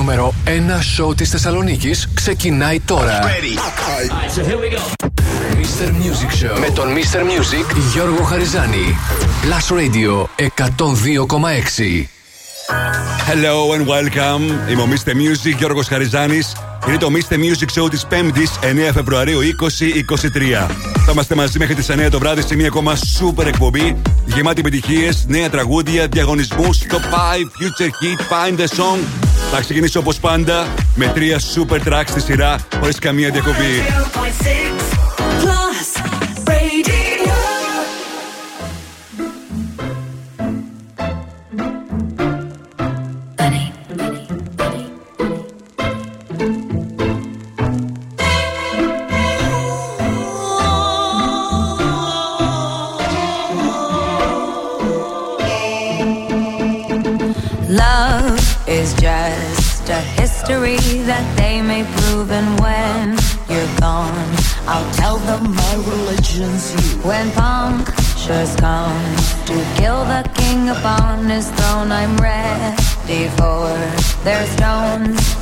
νούμερο 1 σοου της Θεσσαλονίκης ξεκινάει τώρα. Mr. Music Show με τον Mr. Music Γιώργο Χαριζάνη. Plus Radio 102,6. Hello and welcome. Είμαι ο Mr. Music Γιώργος Χαριζάνης. Είναι το Mr. Music Show της 5ης 9 Φεβρουαρίου 2023. Θα είμαστε μαζί μέχρι τις 9 το βράδυ σε μια ακόμα super εκπομπή γεμάτη επιτυχίες, νέα τραγούδια, διαγωνισμούς, top 5, future hit, find the song. Θα ξεκινήσω όπως πάντα με τρία super tracks στη σειρά χωρίς καμία διακοπή. Punctures come to kill the king upon his throne, I'm ready for their stones.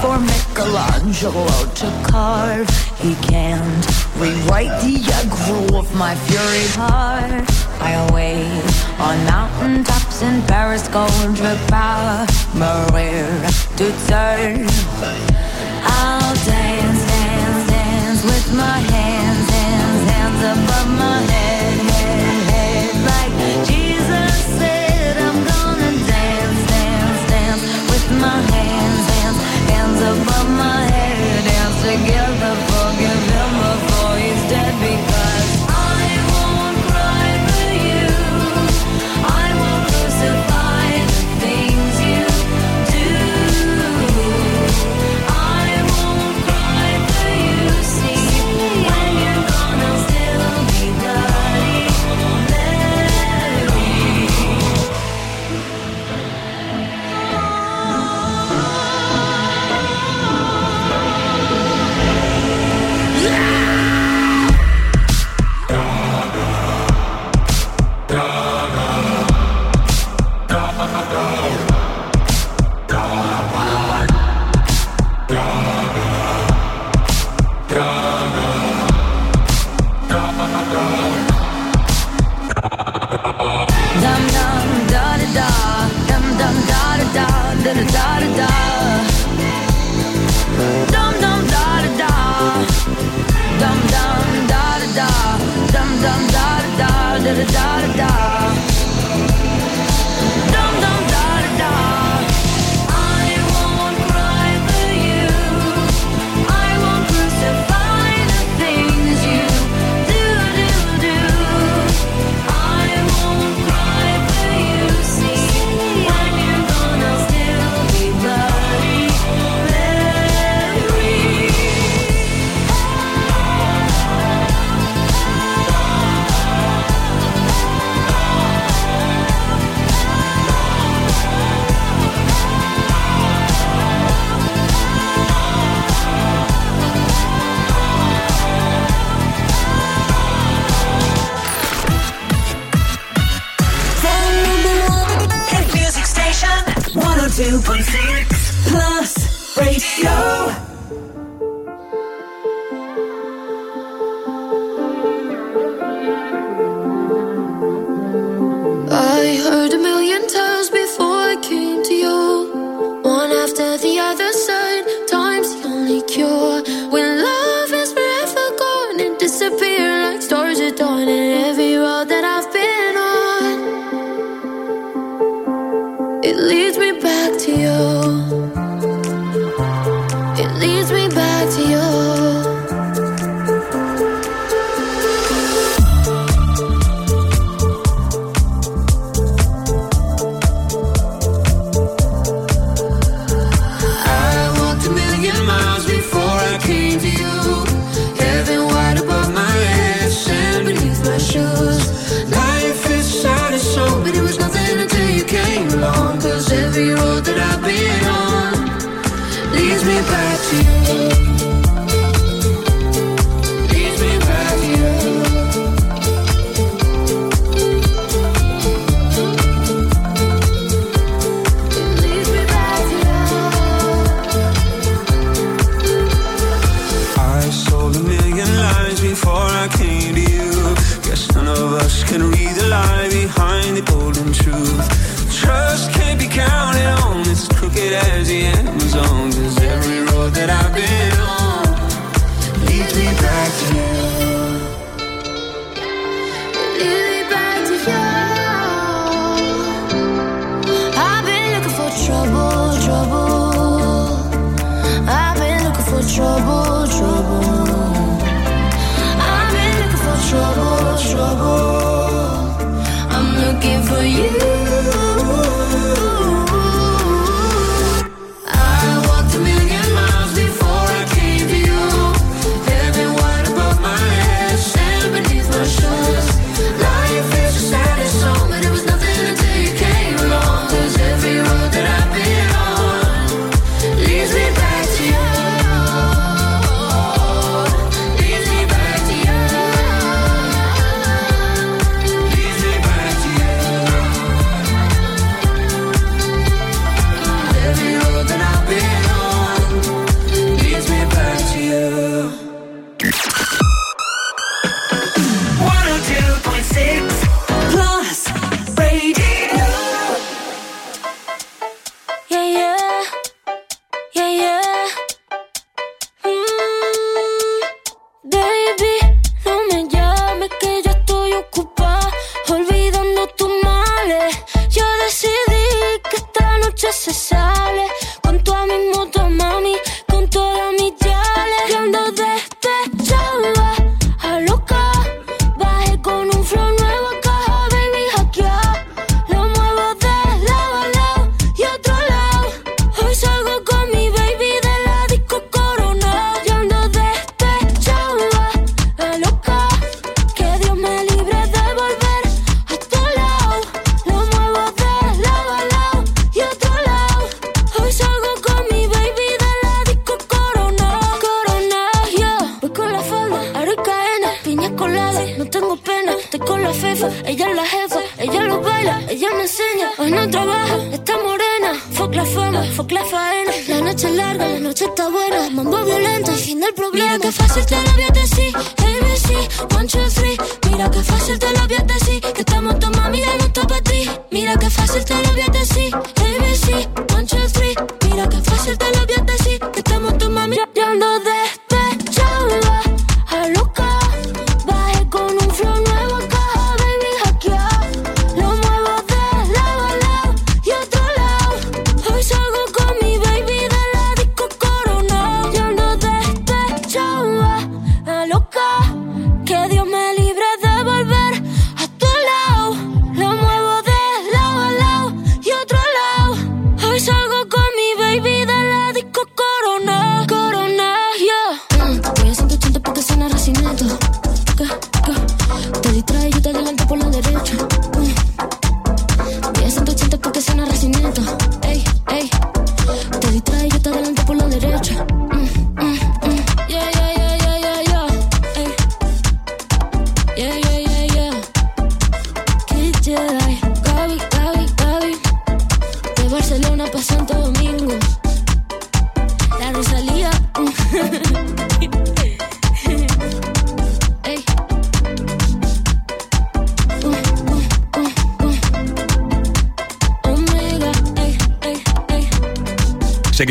For Michelangelo to carve. He can't rewrite the aggro of my fury heart. I await on mountain tops in Paris, gold power, Maria to turn. I'll dance, dance, dance with my hands,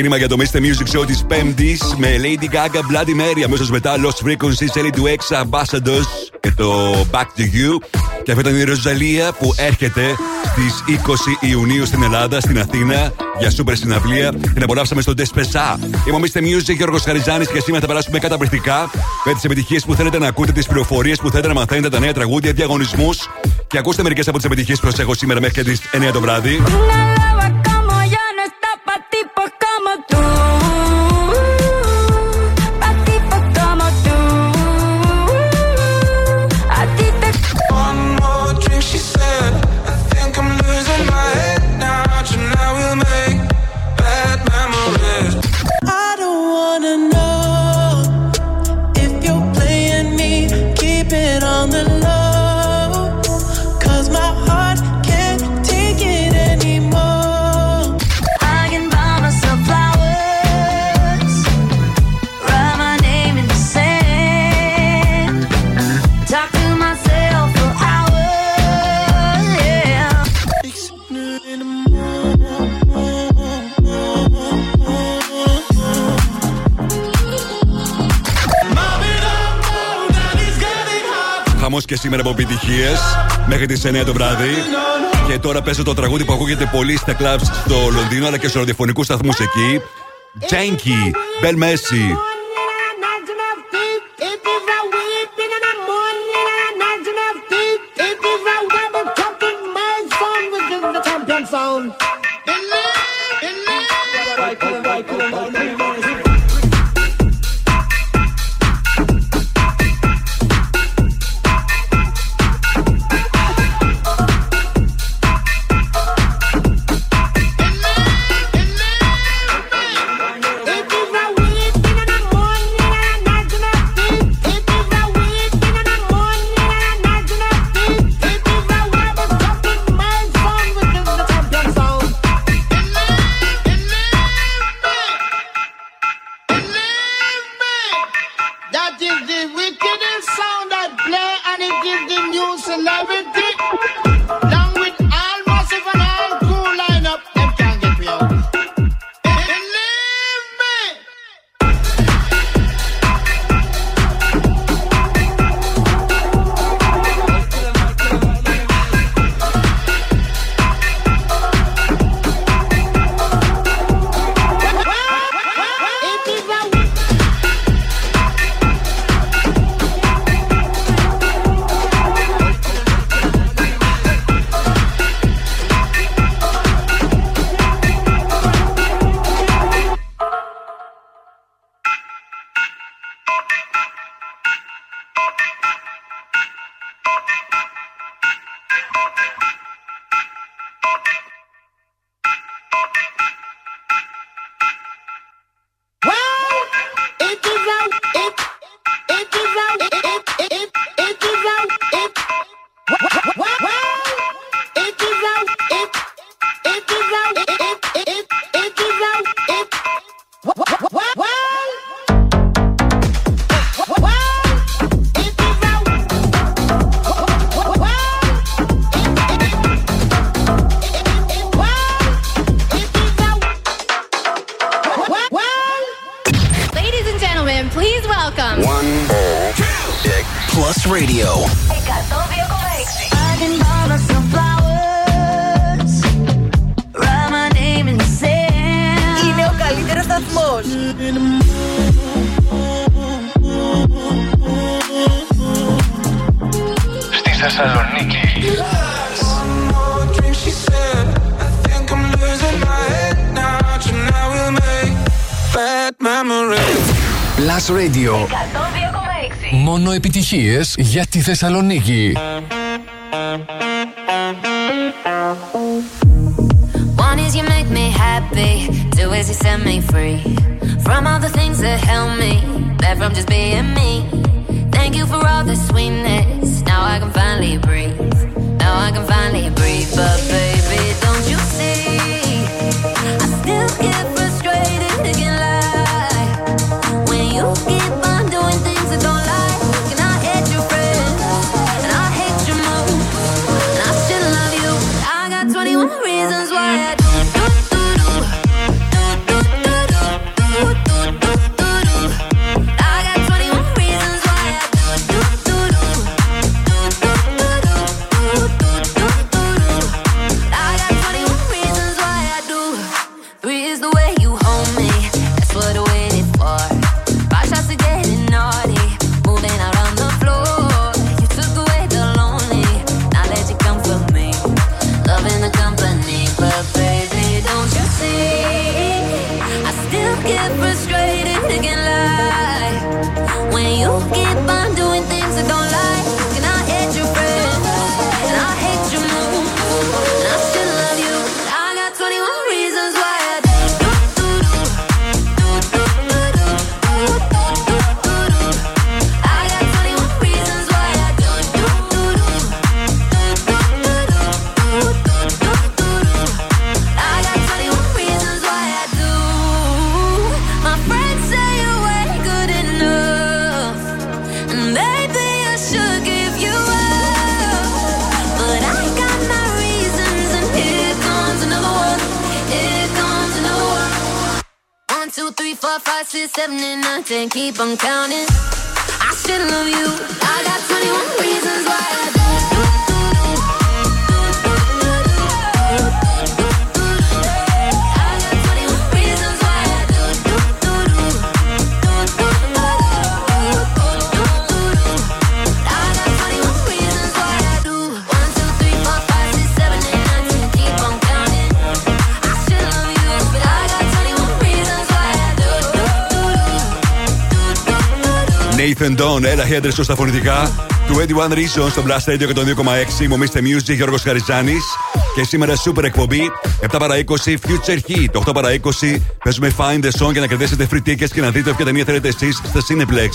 ξεκίνημα για το Mr. Music Show της Πέμπτης με Lady Gaga Bloody Mary. Αμέσως μετά Lost Frequency, LA2X, Ambassadors και το Back to You. Και αυτή ήταν η Ροζαλία που έρχεται στις 20 Ιουνίου στην Ελλάδα, στην Αθήνα, για σούπερ συναυλία. Την απολαύσαμε στο Τεσπεσά. Είμαι ο Mr. Music, Γιώργος Χαριζάνης και σήμερα θα περάσουμε καταπληκτικά με τις επιτυχίες που θέλετε να ακούτε, τις πληροφορίες που θέλετε να μαθαίνετε, τα νέα τραγούδια, διαγωνισμούς. Και ακούστε μερικές από τις επιτυχίες που σας έχω σήμερα μέχρι τις 9 το βράδυ. σήμερα από επιτυχίες μέχρι τις 9 το βράδυ. Και τώρα παίζω το τραγούδι που ακούγεται πολύ στα κλαμπ στο Λονδίνο αλλά και στους ραδιοφωνικούς σταθμούς εκεί. Τζένκι, Μπελ Μέση, Plus Radio 102,6 Μόνο επιτυχίες για τη Θεσσαλονίκη One is you make me happy Two is you set me free From all the things that help me That from just being me Thank you for all the sweetness Now I can finally breathe Now I can finally breathe But baby don't you see I still give Nathan Don, Ella Henderson στα φωνητικά. 21 Reasons στο Blast Radio και τον 2,6. Μομίστε Music, Γιώργος Χαριζάνης. Και σήμερα super εκπομπή. 7 παρα 20 Future Heat. 8 παρα 20 παίζουμε Find the Song για να κερδίσετε free tickets και να δείτε όποια ταινία θέλετε εσείς στα Cineplex.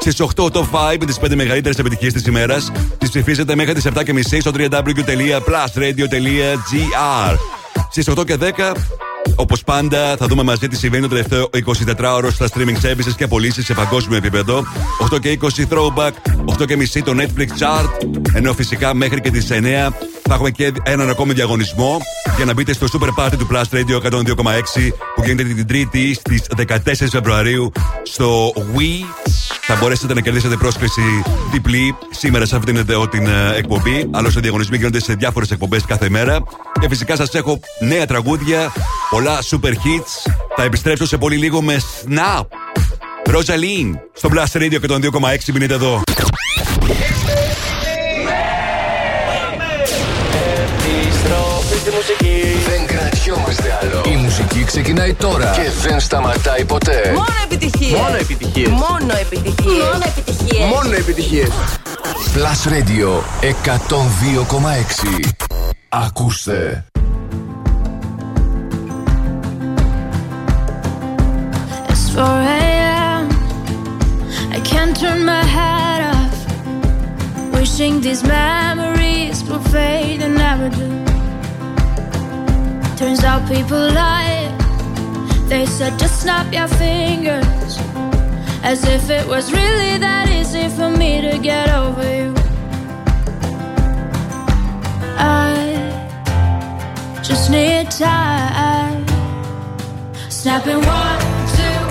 Στις 8 το 5 τις 5 μεγαλύτερες επιτυχίες της ημέρας. Τις ψηφίζετε μέχρι τις 7.30 στο www.plusradio.gr. Στις 8 και 10 Όπως πάντα, θα δούμε μαζί τι συμβαίνει το τελευταίο 24ωρο στα streaming services και πωλήσεις σε παγκόσμιο επίπεδο. 8 και 20 throwback, 8 και μισή το Netflix chart. Ενώ φυσικά μέχρι και τις 9 θα έχουμε και έναν ακόμη διαγωνισμό για να μπείτε στο Super Party του Plus Radio 102,6 που γίνεται την Τρίτη στις 14 Φεβρουαρίου στο Wii. Θα μπορέσετε να κερδίσετε πρόσκληση διπλή σήμερα σε αυτήν την ε, εκπομπή. Άλλωστε, οι διαγωνισμοί γίνονται σε διάφορες εκπομπές κάθε μέρα. Και φυσικά σας έχω νέα τραγούδια, πολλά super hits. Θα επιστρέψω σε πολύ λίγο με Snap. Ροζαλίν στο Blast Radio και τον 2,6 μείνετε εδώ. Άλλο. Η μουσική ξεκινάει τώρα και δεν σταματάει ποτέ. Μόνο επιτυχίες. Μόνο επιτυχίες. Μόνο επιτυχίες. Μόνο επιτυχίες. Μόνο επιτυχίες. Plus Radio 102,6. Ακούστε. It's 4 a.m. I can't turn my head off. Wishing these memories will fade and never do. Turns out people lie. They said just snap your fingers. As if it was really that easy for me to get over you. I just need time. Snapping one, two,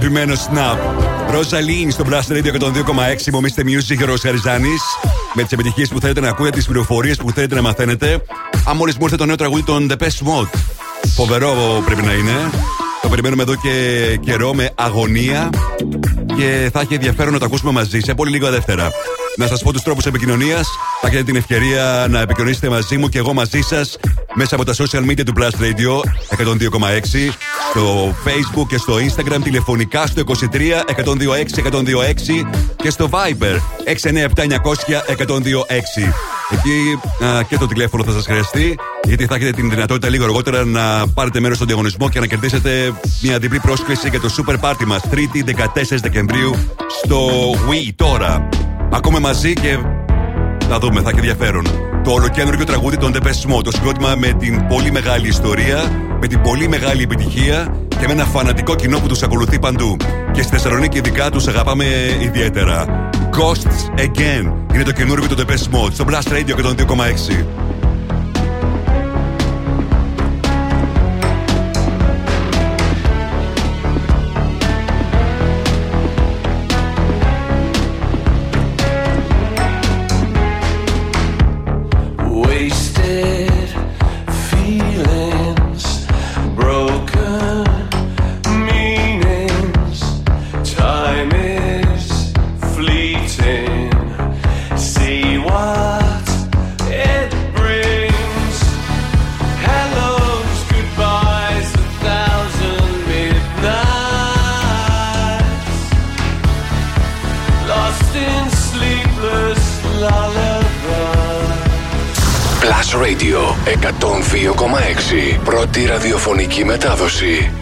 Αγαπημένο Snap. Ροζαλίν στο Blast Radio 102,6. Μομίστε Music και Ροσχαριζάνη. Με τις επιτυχίες που θέλετε να ακούτε, τις πληροφορίες που θέλετε να μαθαίνετε. Αν μόλις μου ήρθε το νέο τραγούδι των The Best Mode. Φοβερό πρέπει να είναι. Το περιμένουμε εδώ και καιρό με αγωνία. Και θα έχει ενδιαφέρον να το ακούσουμε μαζί σε πολύ λίγα δεύτερα. Να σας πω τους τρόπους επικοινωνίας. Θα έχετε την ευκαιρία να επικοινωνήσετε μαζί μου και εγώ μαζί σας μέσα από τα social media του Blast Radio 102,6 στο Facebook και στο Instagram τηλεφωνικά στο 23 126 126 και στο Viber 697 900 126. Εκεί α, και το τηλέφωνο θα σας χρειαστεί, γιατί θα έχετε την δυνατότητα λίγο αργότερα να πάρετε μέρος στον διαγωνισμό και να κερδίσετε μια διπλή πρόσκληση για το Super Party μας 3η 14 Δεκεμβρίου στο Wii τώρα. Ακούμε μαζί και θα δούμε, θα έχει ενδιαφέρον το ολοκένουργιο τραγούδι των Depeche Mode. Το συγκρότημα με την πολύ μεγάλη ιστορία, με την πολύ μεγάλη επιτυχία και με ένα φανατικό κοινό που τους ακολουθεί παντού. Και στη Θεσσαλονίκη ειδικά τους αγαπάμε ιδιαίτερα. Ghosts Again είναι το καινούργιο του Depeche Mode στο Blast Radio και τον 2,6. 102,6. Πρώτη ραδιοφωνική μετάδοση.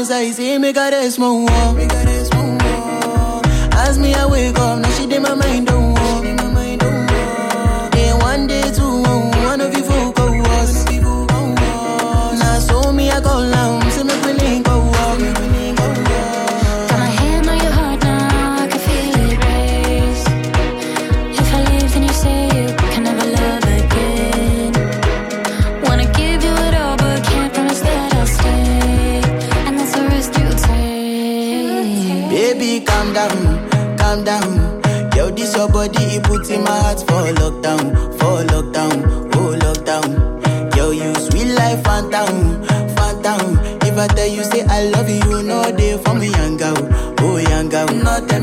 bounce, I see me got a small Make As me, I wake up, now she did my mind, don't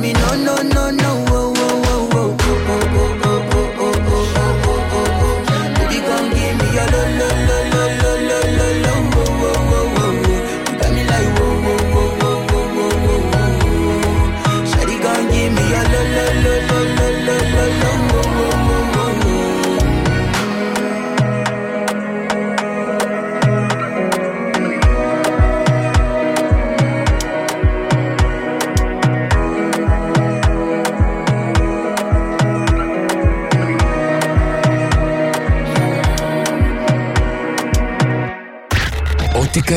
me no, no, no.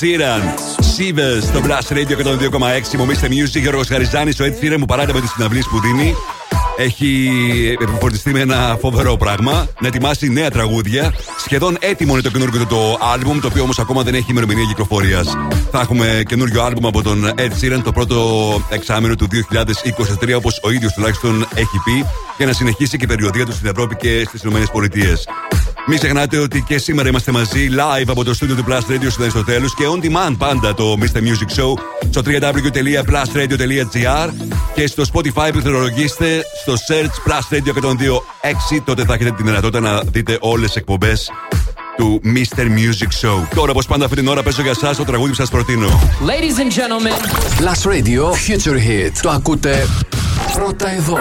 Sheeran. Shivers στο Blast Radio 102,6. Μομίστε Music. Γιώργος Χαριζάνη. Ο Ed Sheeran μου παράτε με τις συναυλίες που δίνει. Έχει επιφορτιστεί με ένα φοβερό πράγμα. Να ετοιμάσει νέα τραγούδια. Σχεδόν έτοιμο είναι το καινούργιο το album, το οποίο όμως ακόμα δεν έχει ημερομηνία κυκλοφορίας. Θα έχουμε καινούριο album από τον Ed Sheeran το πρώτο εξάμεινο του 2023, όπως ο ίδιος τουλάχιστον έχει πει, για να συνεχίσει και η περιοδία του στην Ευρώπη και στις ΗΠΑ. Μην ξεχνάτε ότι και σήμερα είμαστε μαζί live από το στούντιο του Plus Radio στο Αριστοτέλους και on demand πάντα το Mr. Music Show στο www.plusradio.gr και στο Spotify πληκτρολογήστε στο search Plus Radio 102.6 τότε θα έχετε τη δυνατότητα να δείτε όλες τις εκπομπές του Mr. Music Show. Τώρα, όπω πάντα, αυτή την ώρα παίζω για εσά το τραγούδι που σα προτείνω. Ladies and gentlemen, Plus Radio Future Hit. Το ακούτε πρώτα εδώ.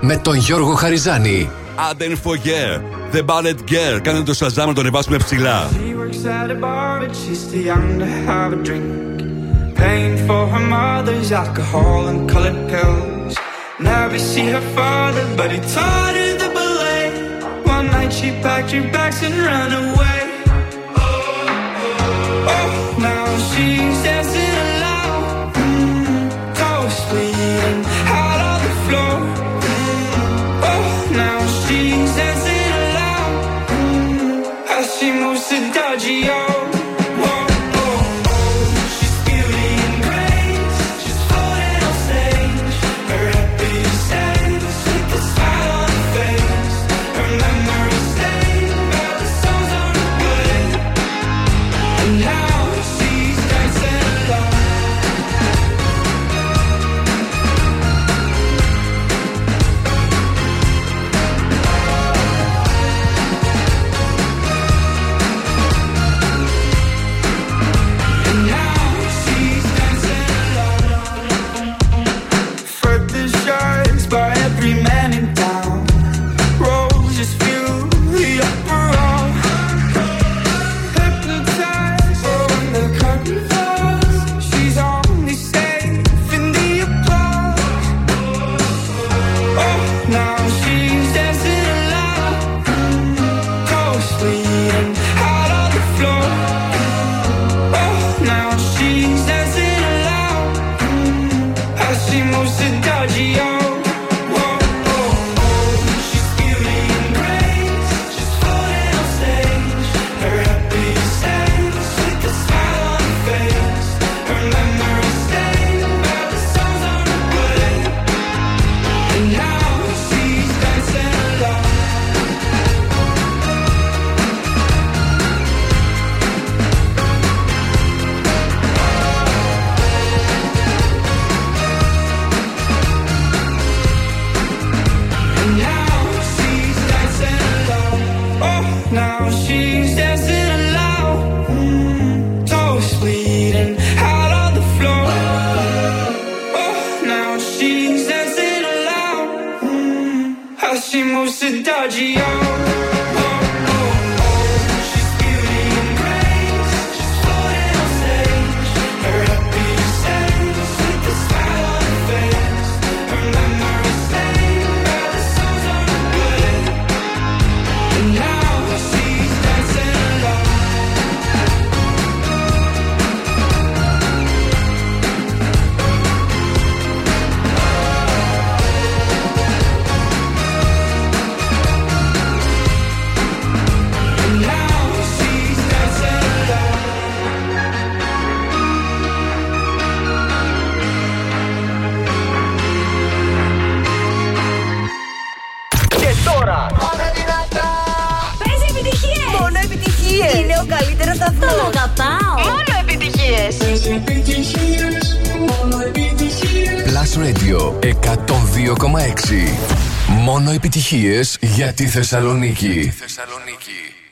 Με τον Γιώργο Χαριζάνη. Aden Foyer, The Ballet Girl. Κάντε το Shazam να το ανεβάσουμε ψηλά. She works at a bar, but she's too young to have a drink. Paying for her mother's alcohol and colored pills. Never see her father, but he taught her the ballet. One night she packed her bags and ran away. Oh, Oh, oh. now she's dancing Plus Radio 102,6. Μόνο επιτυχίες για τη Θεσσαλονίκη. Don't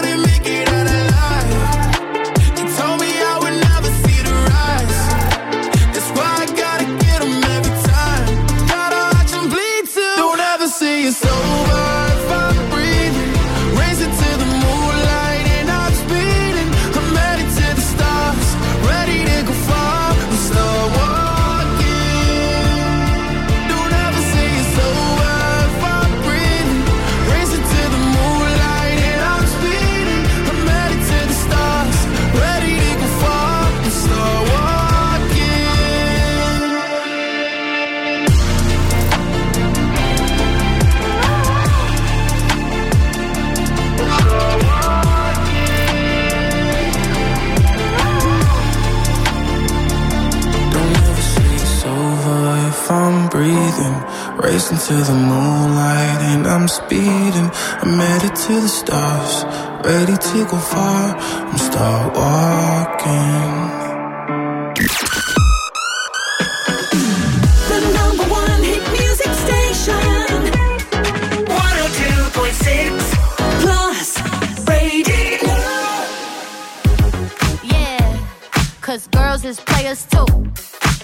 to the moonlight and I'm speeding. I'm headed to the stars, ready to go far. I'm start walking. The number one hit music station. 102.6 Plus Radio. Yeah, cause girls is players too.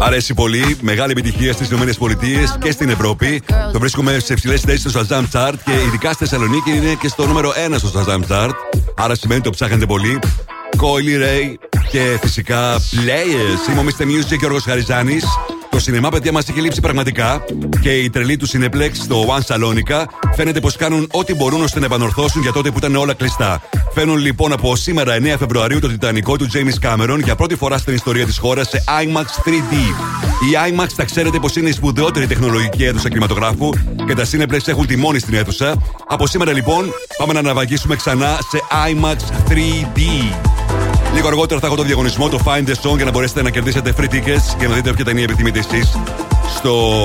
Αρέσει πολύ, μεγάλη επιτυχία στις ΗΠΑ και στην Ευρώπη. Το βρίσκουμε σε υψηλές θέσεις στο Shazam Chart και ειδικά στη Θεσσαλονίκη είναι και στο νούμερο 1 στο Shazam Chart. Άρα σημαίνει ότι το ψάχνετε πολύ. Coily Ray και φυσικά Players. Είμαι ο Mr. Music και ο Γιώργος Χαριζάνης. Το σινεμά, παιδιά, μας έχει λείψει πραγματικά και οι τρελοί του Cineplex στο One Salonica φαίνεται πως κάνουν ό,τι μπορούν ώστε να επανορθώσουν για τότε που ήταν όλα κλειστά. Φαίνουν λοιπόν από σήμερα 9 Φεβρουαρίου το Τιτανικό του James Cameron για πρώτη φορά στην ιστορία της χώρας σε IMAX 3D. Η IMAX θα ξέρετε πως είναι η σπουδαιότερη τεχνολογική αίθουσα κινηματογράφου και τα Cineplex έχουν τη μόνη στην αίθουσα. Από σήμερα λοιπόν πάμε να αναβαγίσουμε ξανά σε IMAX 3D. Λίγο αργότερα θα έχω το διαγωνισμό, το Find the Song, για να μπορέσετε να κερδίσετε free tickets και να δείτε όποια ταινία επιθυμείτε εσείς στο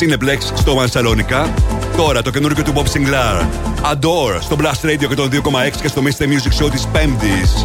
Cineplex στο One Salonica. Τώρα το καινούργιο του Bob Sinclair. Adore στο Blast Radio και το 2,6 και στο Mr. Music Show της Πέμπτης.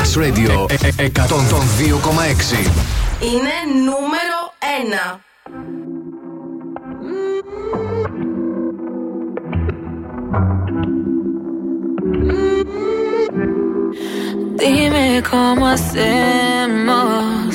Plus Radio ε- ε- 102,6. Είναι νούμερο ένα. Dime cómo hacemos.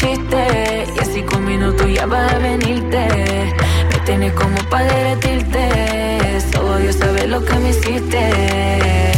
chiste. Y a cinco minutos ya vas a venirte. Me tienes como para derretirte. Solo Dios sabe lo que me hiciste.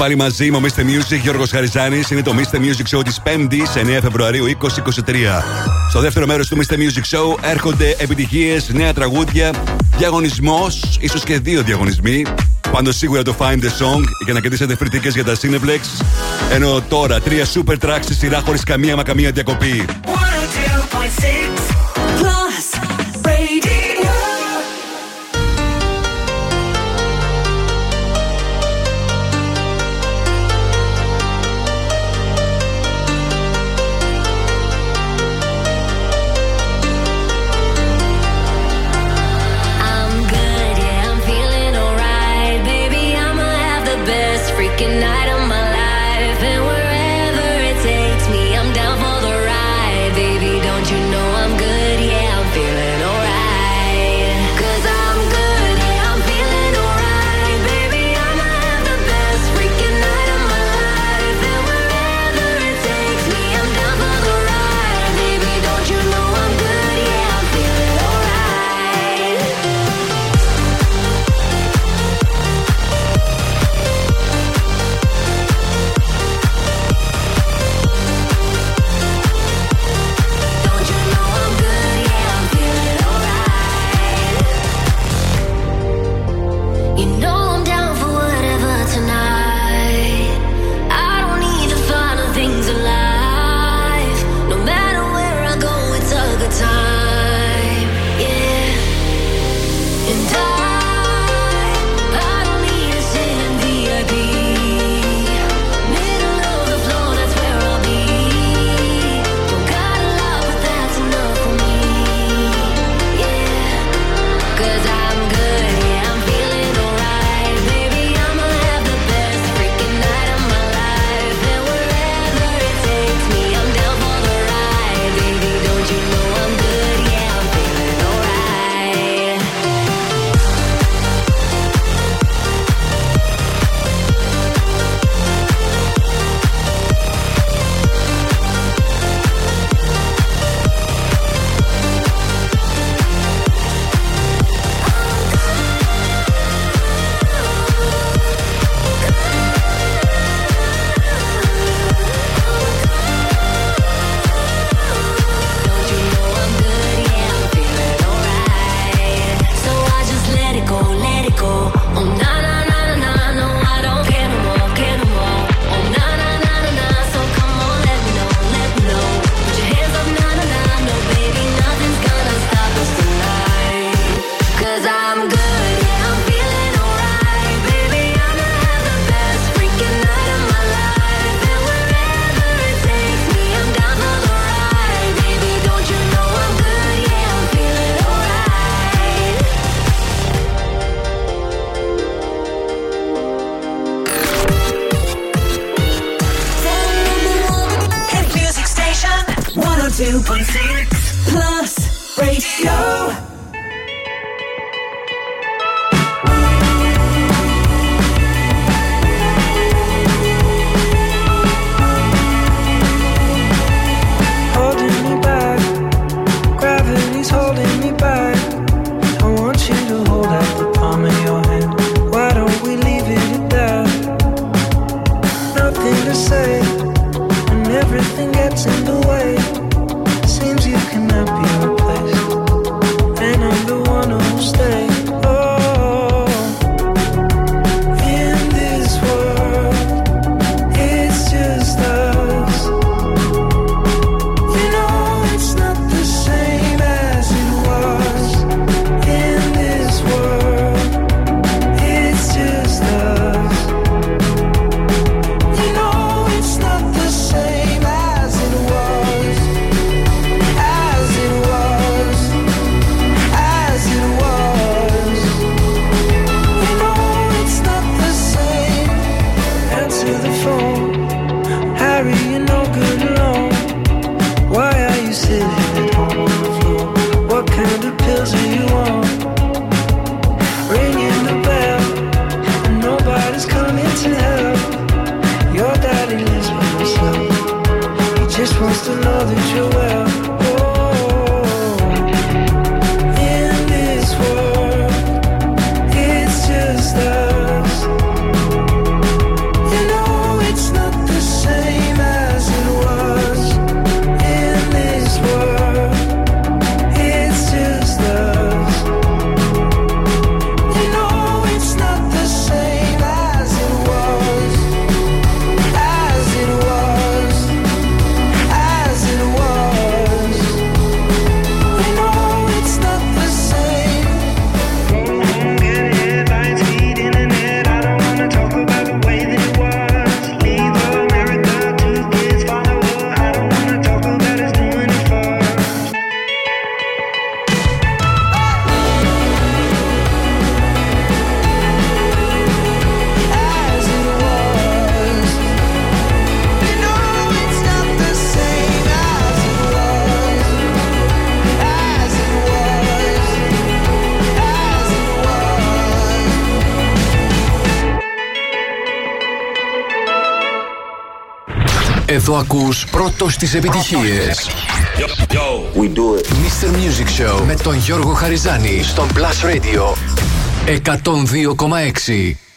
πάλι μαζί μου, Mr. Music, Γιώργος Χαριζάνης. Είναι το Mr. Music Show της 5η, 9 Φεβρουαρίου 2023. Στο δεύτερο μέρος του Mr. Music Show έρχονται επιτυχίες, νέα τραγούδια, διαγωνισμός, ίσως και δύο διαγωνισμοί. Πάντως σίγουρα το Find the Song για να κερδίσετε free για τα Cineplex. Ενώ τώρα τρία super tracks σειρά χωρίς καμία μακαμία διακοπή. το ακούς πρώτος στις επιτυχίες. Yo. We do it. Mr. Music Show με τον Γιώργο Χαριζάνη στον Plus Radio 102,6.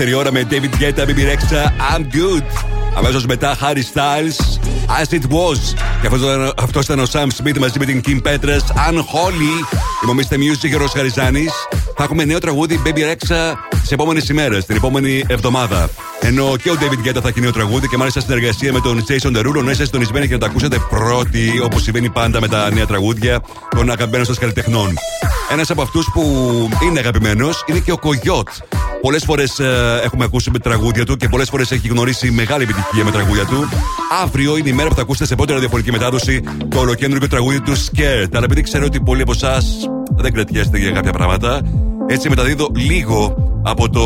Δεύτερη ώρα με David Guetta, BB Rexha, I'm good. Αμέσως μετά Harry Styles, As It Was. Και αυτός ήταν ο Sam Smith μαζί με την Kim Petras, Unholy. Υπομείστε Music, Ρος Χαριζάνης. Θα έχουμε νέο τραγούδι Baby Rexha τις επόμενες ημέρες, την επόμενη εβδομάδα. Ενώ και ο David Guetta θα έχει νέο τραγούδι και μάλιστα συνεργασία με τον Jason Derulo. Να είστε συντονισμένοι και να το ακούσετε πρώτοι, όπως συμβαίνει πάντα με τα νέα τραγούδια των αγαπημένων σας καλλιτεχνών. Ένας από αυτούς που είναι αγαπημένος είναι και ο Κογιότ. Πολλές φορές ε, έχουμε ακούσει με τραγούδια του και πολλές φορές έχει γνωρίσει μεγάλη επιτυχία με τραγούδια του. Αύριο είναι η μέρα που θα ακούσετε σε πρώτη ραδιοφωνική μετάδοση το ολοκέντρο τραγούδι του Scared. Αλλά επειδή ξέρω ότι πολλοί από εσάς δεν κρατιέστε για κάποια πράγματα, έτσι μεταδίδω λίγο από το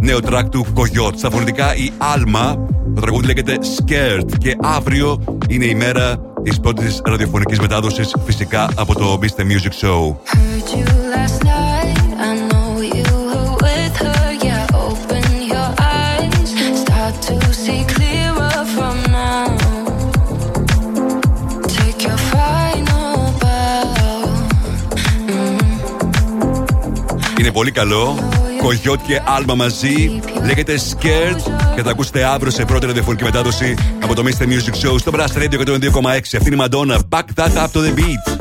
νέο track του Κογιότ. Στα φωνητικά η Άλμα. Το τραγούδι λέγεται Scared και αύριο είναι η μέρα της πρώτης ραδιοφωνικής μετάδοσης φυσικά από το Mr. Music Show. Πολύ καλό Κογιότ και Άλμα μαζί. Λέγεται Scared και θα ακούσετε αύριο σε πρώτη ραδιοφωνική μετάδοση από το Mr. Music Show στο Blast Radio 102,6. Αυτή είναι η Madonna. Back that up to the beat.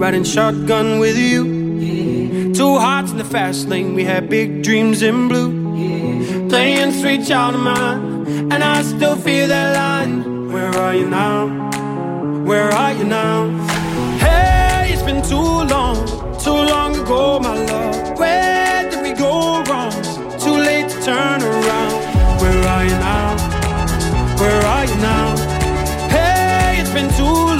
Riding shotgun with you. Two hearts in the fast lane, we had big dreams in blue. Playing sweet child of mine, and I still feel that line. Where are you now? Where are you now? Hey, it's been too long, too long ago, my love. Where did we go wrong? Too late to turn around. Where are you now? Where are you now? Hey, it's been too long.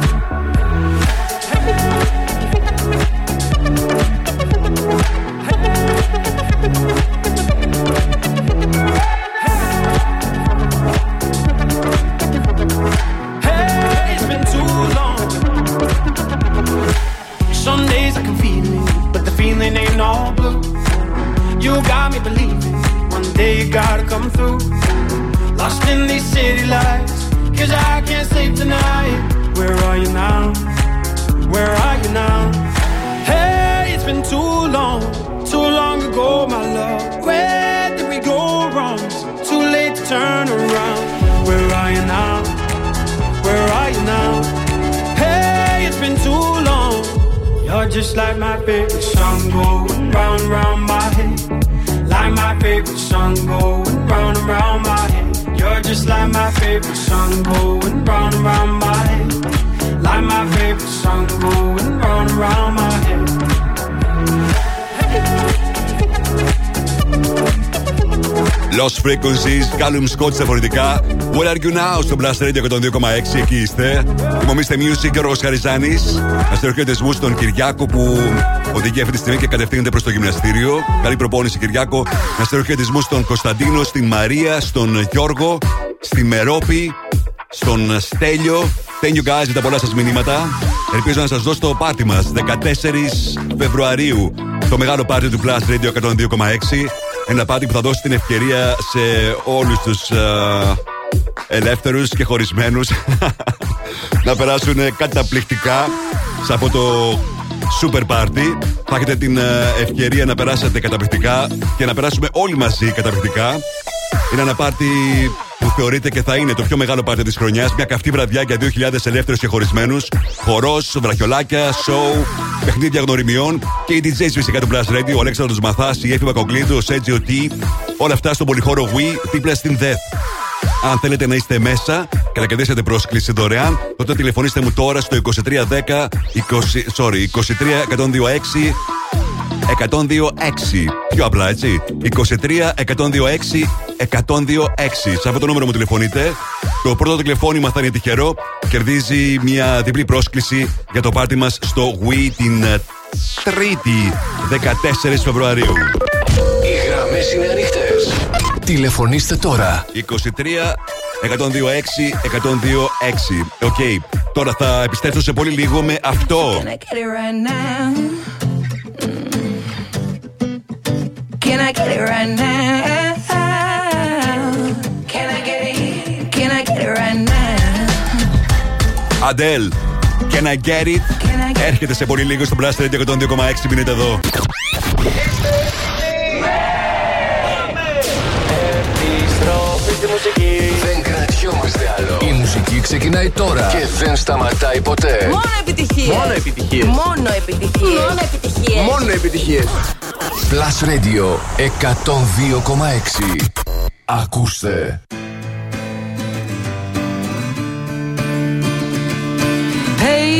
Frequencies, Callum Scott στα φορητικά. Where are you now; Στο Blast Radio 102,6 εκεί είστε. Θυμομίστε Music, Γιώργο Χαριζάνης. Αστεροχαιρετισμού στον Κυριάκο που οδηγεί αυτή τη στιγμή και κατευθύνεται προς το γυμναστήριο. Καλή προπόνηση, Κυριάκο. Αστεροχαιρετισμού στον Κωνσταντίνο, στην Μαρία, στον Γιώργο, στη Μερόπη, στον Στέλιο. Thank you guys για τα πολλά σας μηνύματα. Ελπίζω να σας δώσω το πάρτι μας 14 Φεβρουαρίου. Το μεγάλο πάρτι του Blast Radio 102,6. Ένα πάρτι που θα δώσει την ευκαιρία σε όλους τους ελεύθερους και χωρισμένους να περάσουν καταπληκτικά σε αυτό το super party. Θα έχετε την ε, ευκαιρία να περάσετε καταπληκτικά και να περάσουμε όλοι μαζί καταπληκτικά. Είναι ένα πάρτι που θεωρείται και θα είναι το πιο μεγάλο πάρτι της χρονιάς. Μια καυτή βραδιά για 2.000 ελεύθερους και χωρισμένους. Χορός, βραχιολάκια, show, παιχνίδια γνωριμιών και οι DJs φυσικά του Blast Radio. Ο Αλέξανδρος Μαθάς, η Εφη Μπακογκλήτου, ο Σέτζιο T. Όλα αυτά στον πολυχώρο Wii δίπλα στην Death. Αν θέλετε να είστε μέσα και να κερδίσετε πρόσκληση δωρεάν, τότε τηλεφωνήστε μου τώρα στο 2310 20, sorry, 23 126 126. Πιο απλά, έτσι. 23 126 126. Σε αυτό το νούμερο μου τηλεφωνείτε. Το πρώτο τηλεφώνημα θα είναι τυχερό. Κερδίζει μια διπλή πρόσκληση για το πάρτι μας στο We την ε, Τρίτη 14 Φεβρουαρίου. Οι γραμμές είναι ανοιχτές. Τηλεφωνήστε τώρα. 23 126 126. Οκ. Τώρα θα επιστρέψω σε πολύ λίγο με αυτό. Can I get it right now? Mm. Can I get it right now? Now? Adele. Can I get it? Έρχεται σε πολύ λίγο στο Blast Radio 102,6. Μείνετε εδώ. Επιστροφή στη μουσική. Δεν κρατιόμαστε άλλο. Η μουσική ξεκινάει τώρα και δεν σταματάει ποτέ. Μόνο επιτυχίες. Μόνο επιτυχίες. Μόνο επιτυχίες. Μόνο επιτυχίες. Μόνο επιτυχίες. Plus Radio 102,6. Ακούστε.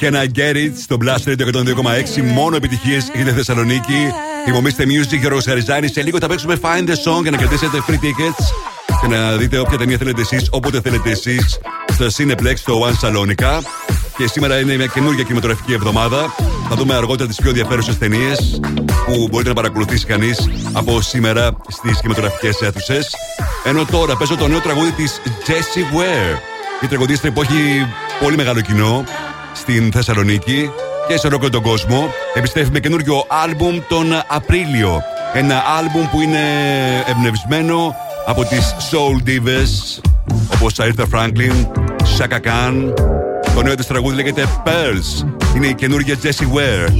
Can I get it στο Blast Radio 102,6. Μόνο επιτυχίες για τη Θεσσαλονίκη. Θυμομίστε Music, Γιώργο Χαριζάνη. Σε λίγο θα παίξουμε Find the Song για να κερδίσετε free tickets και να δείτε όποια ταινία θέλετε εσείς, όποτε θέλετε εσείς, στο Cineplex, στο One Salonica. Και σήμερα είναι μια καινούργια κινηματογραφική εβδομάδα. Θα δούμε αργότερα τις πιο ενδιαφέρουσες ταινίες που μπορείτε να παρακολουθήσει κανείς από σήμερα στις κινηματογραφικές αίθουσες. Ενώ τώρα παίζω το νέο τραγούδι της Jessie Ware. Η τραγουδίστρια που έχει πολύ μεγάλο κοινό στην Θεσσαλονίκη και σε ολόκληρο τον κόσμο. Επιστρέφει με καινούριο άλμπουμ τον Απρίλιο. Ένα άλμπουμ που είναι εμπνευσμένο από τις Soul Divas όπως Aretha Franklin, Shaka Khan. Το νέο της τραγούδι λέγεται Pearls. Είναι η καινούργια Jessie Ware.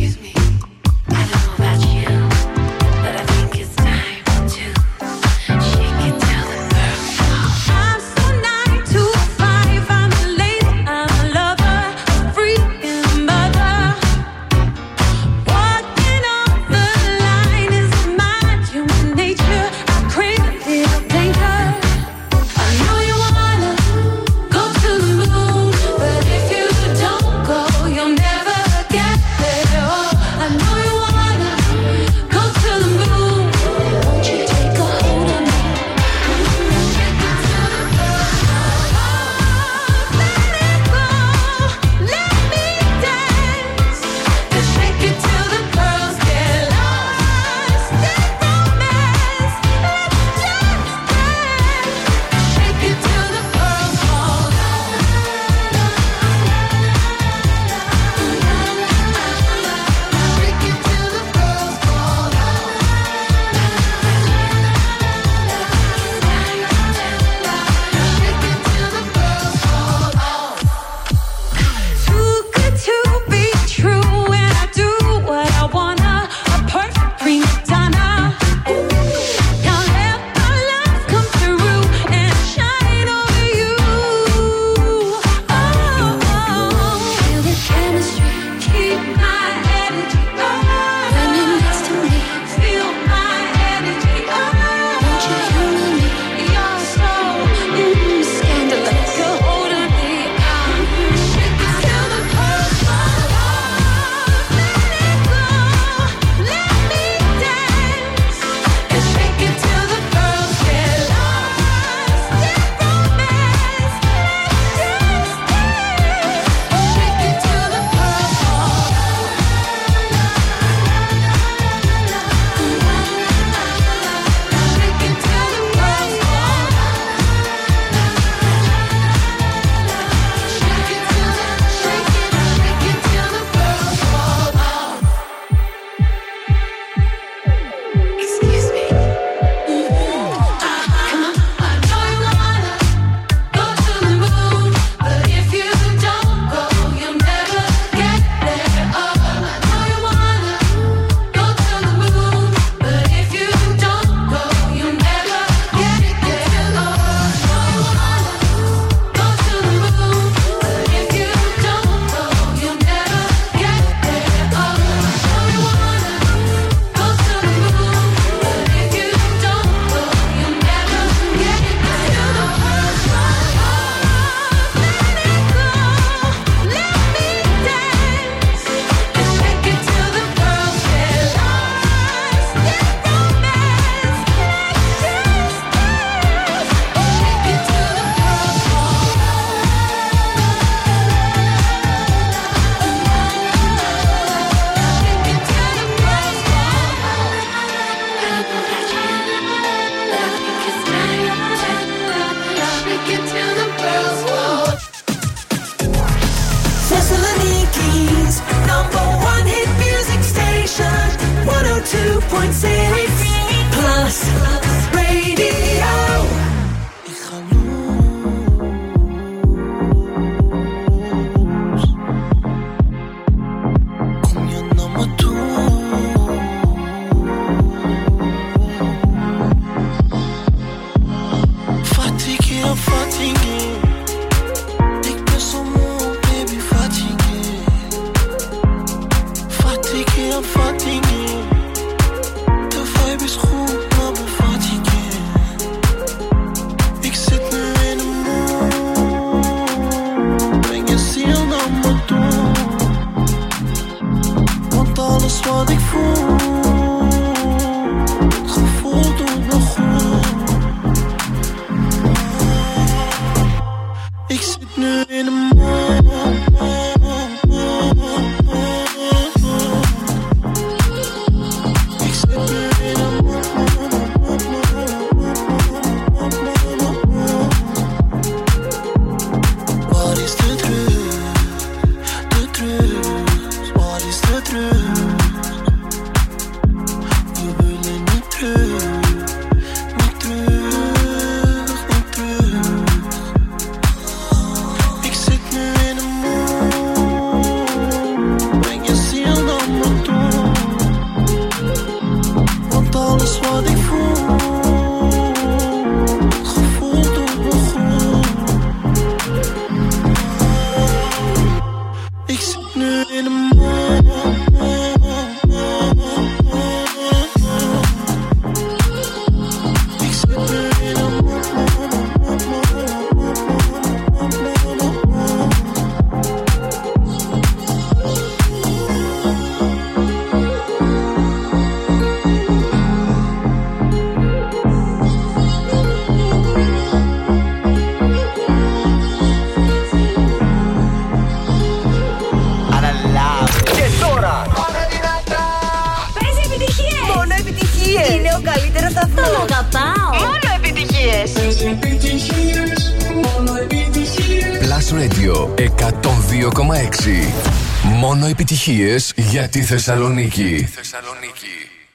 για τη Θεσσαλονίκη.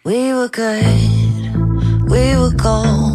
We were good, we were gold.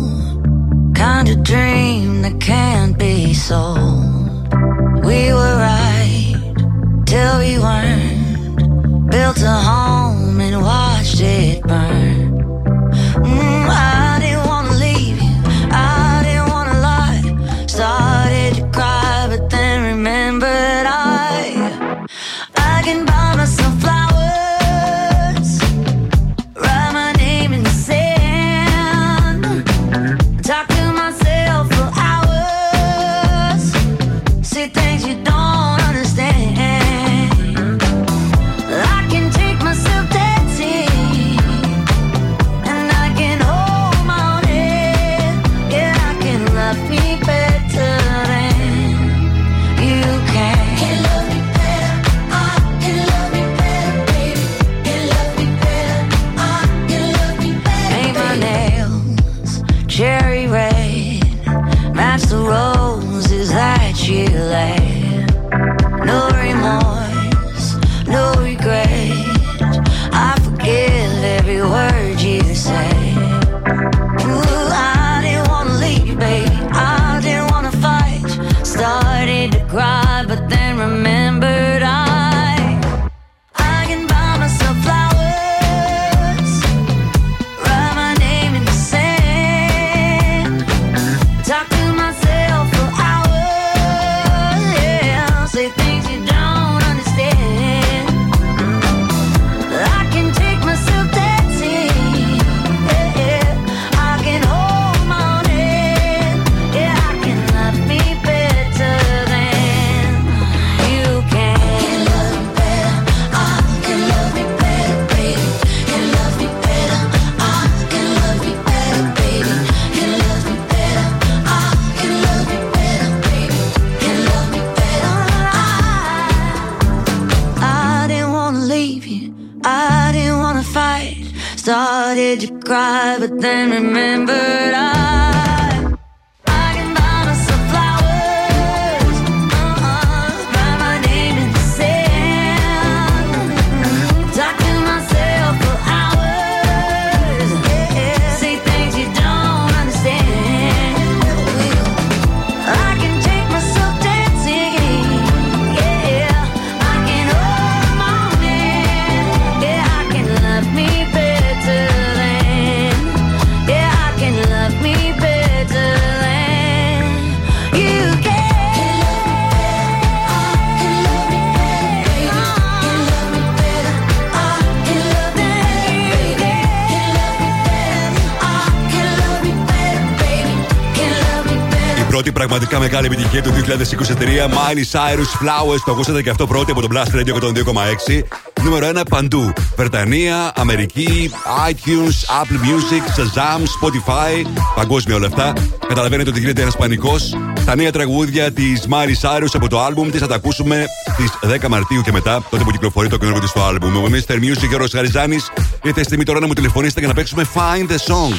Μεγάλη επιτυχία του 2023. Miley Cyrus Flowers. Το ακούσατε και αυτό πρώτη από το Blast Radio 102,6. Νούμερο 1 παντού. Βρετανία, Αμερική, iTunes, Apple Music, Shazam, Spotify. Παγκόσμια όλα αυτά. Καταλαβαίνετε ότι γίνεται ένας πανικός. Τα νέα τραγούδια της Miley Cyrus από το album της θα τα ακούσουμε στι 10 Μαρτίου και μετά, τότε που κυκλοφορεί το καινούργιο της στο album. Ο Mr. Music και ο Χαριζάνης ήρθε στιγμή τώρα να μου τηλεφωνήσετε για να παίξουμε Find the Song.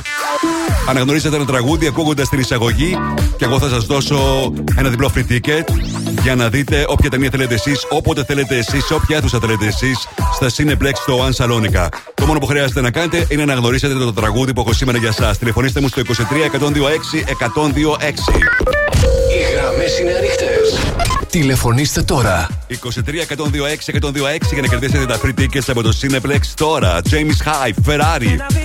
Αναγνωρίσατε ένα τραγούδι ακούγοντας την εισαγωγή και εγώ θα σας δώσω ένα διπλό free ticket για να δείτε όποια ταινία θέλετε εσείς, όποτε θέλετε εσείς, σε όποια αίθουσα θέλετε εσείς στα Cineplex στο One Salonica. Το μόνο που χρειάζεται να κάνετε είναι να γνωρίσετε το τραγούδι που έχω σήμερα για εσά. Τηλεφωνήστε μου στο 23 126 126. Οι γραμμές είναι ανοιχτές. Τηλεφωνήστε τώρα. 23 126 126 για να κερδίσετε τα free tickets από το Cineplex τώρα. James High, Ferrari.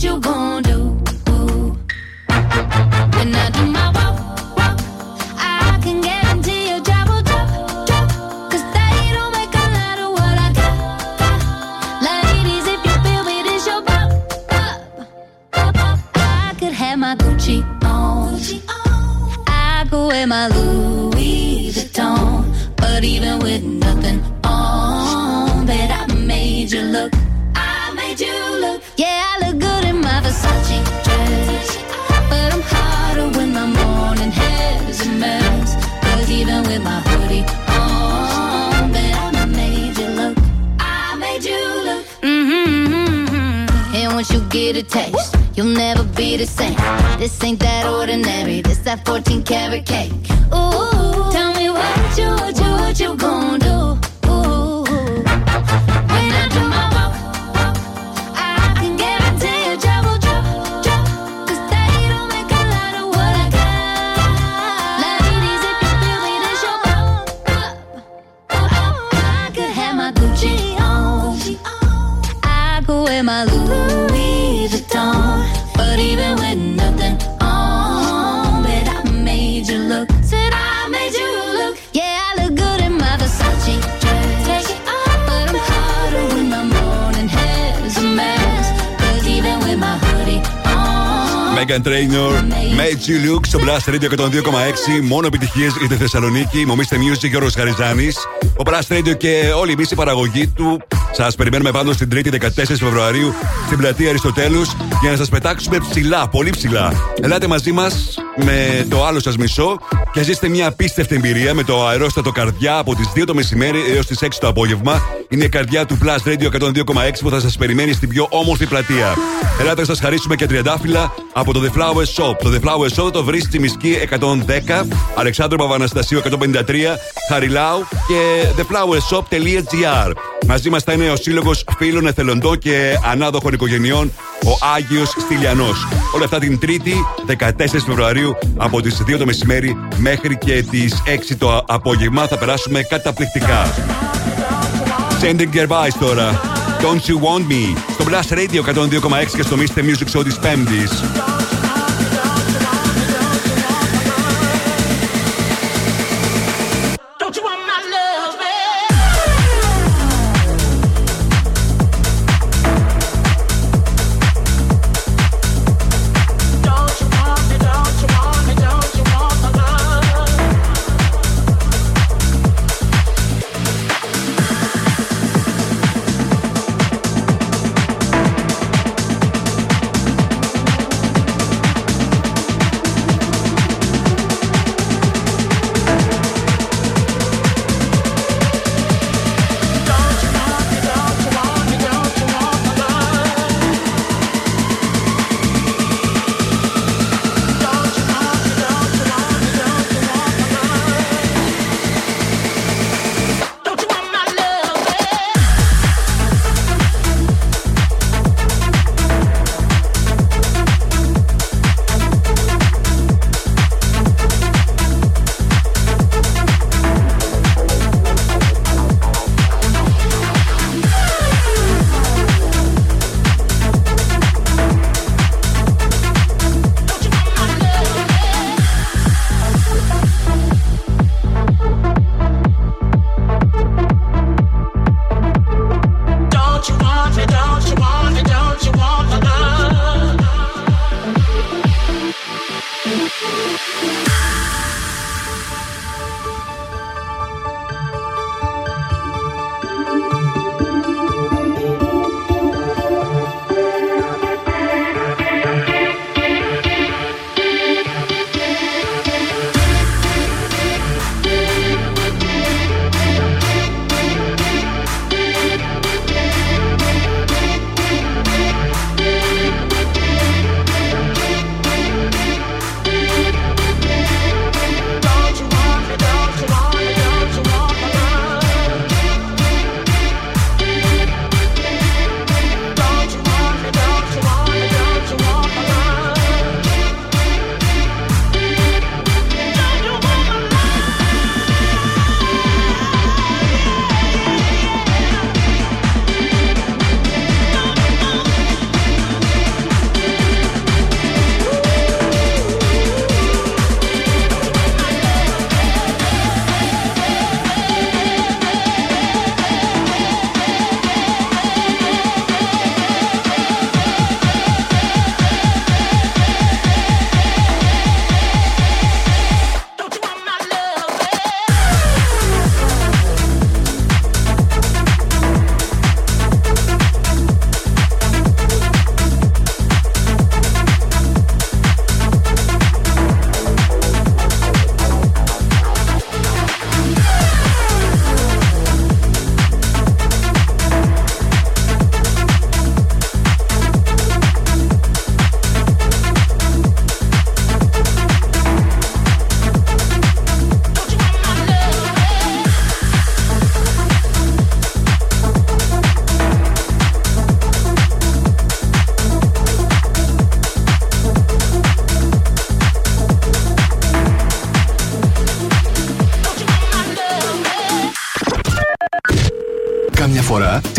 what you gonna do? That 14 karat cake. Megan Trainor, Made You Look στο Blast Radio 102,6. Μόνο επιτυχίες για τη Θεσσαλονίκη. Μομίστε Music και ο Χαριζάνη. Ο Blast Radio και όλη εμεί η παραγωγή του. Σας περιμένουμε πάντως την 3η 14 Φεβρουαρίου στην πλατεία Αριστοτέλους για να σας πετάξουμε ψηλά, πολύ ψηλά. Ελάτε μαζί μας με το άλλο σας μισό και ζήστε μια απίστευτη εμπειρία με το αερόστατο καρδιά από τις 2 το μεσημέρι έως τις 6 το απόγευμα. Είναι η καρδιά του Plus Radio 102,6 που θα σας περιμένει στην πιο όμορφη πλατεία. Ελάτε να σας χαρίσουμε και τριαντάφυλλα από το The Flower Shop. Το The Flower Shop το βρεις στη Μισκή 110, Αλεξάνδρου Παπαναστασίου 153, Χαριλάου και theflowershop.gr. Μαζί μας θα είναι ο Σύλλογος Φίλων Εθελοντών και Ανάδοχων Οικογενειών, ο Άγιος Στυλιανός. Όλα αυτά την 3η 14 Φεβρουαρίου από τις 2 το μεσημέρι μέχρι και τις 6 το απόγευμα. Θα περάσουμε καταπληκτικά. Sending Gervais τώρα. Don't you want me; Στο Blast Radio 102,6 και στο Mr. Music Show της Πέμπτης.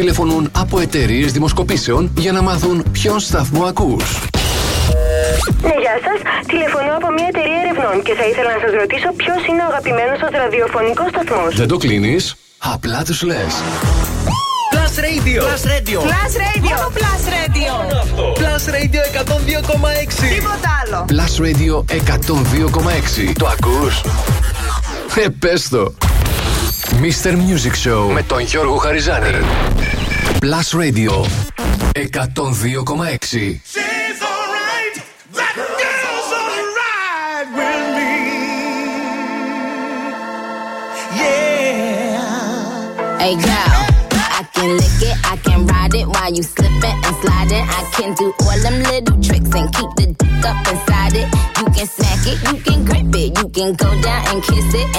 Τηλεφωνούν από εταιρείες δημοσκοπήσεων για να μάθουν ποιον σταθμό ακούς. Ναι, γεια σας. Τηλεφωνώ από μια εταιρεία ερευνών και θα ήθελα να σας ρωτήσω ποιος είναι ο αγαπημένος σα ραδιοφωνικός σταθμός. Δεν το κλείνεις, απλά τους λες. Plus Radio. Plus Radio. Plus Radio. Μόνο Plus Radio. Plus Radio 102,6. Τίποτα άλλο. Plus Radio 102,6. Το ακούς; Ε, πες το. Mr. Music Show με τον Γιώργο Χαριζάνη. Plus Radio 102,6. Hey girl, I can lick it, I can ride it while you slipping and sliding. I can do all them little tricks and keep the dick up inside it. You can smack it, you can grip it, you can go down and kiss it.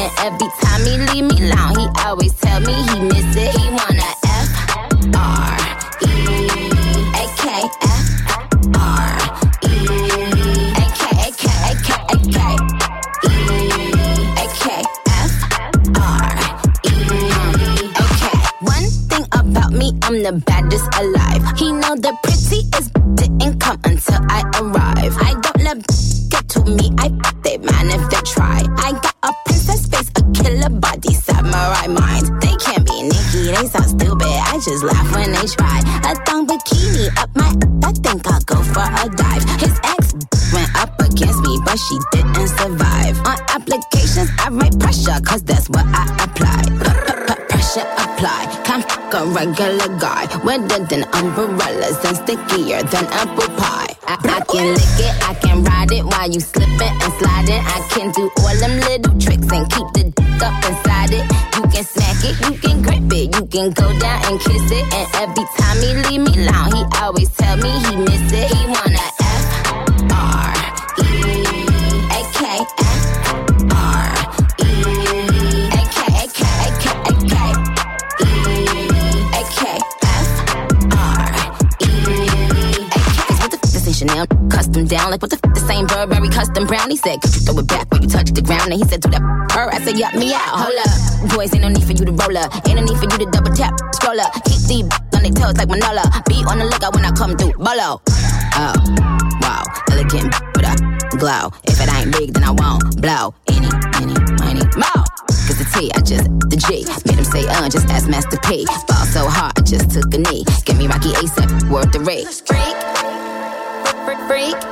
Wetter than umbrellas and stickier than apple pie. What the f this ain't Burberry custom brown? He said, could you throw it back when you touch the ground? And he said, do that her. I said, yup, me out. Hold up. Boys, ain't no need for you to roll up. Ain't no need for you to double tap, scroll up. Keep these on their toes like Manola. Be on the lookout when I come through. Bolo. Oh, wow. Elegant with a glow. If it ain't big, then I won't blow. Any, any, money, more. Cause the T, I just, the G. Made him say, uh, just ask Master P. Fall so hard, I just took a knee. Give me Rocky ASAP, worth the rate. Freak, freak, freak.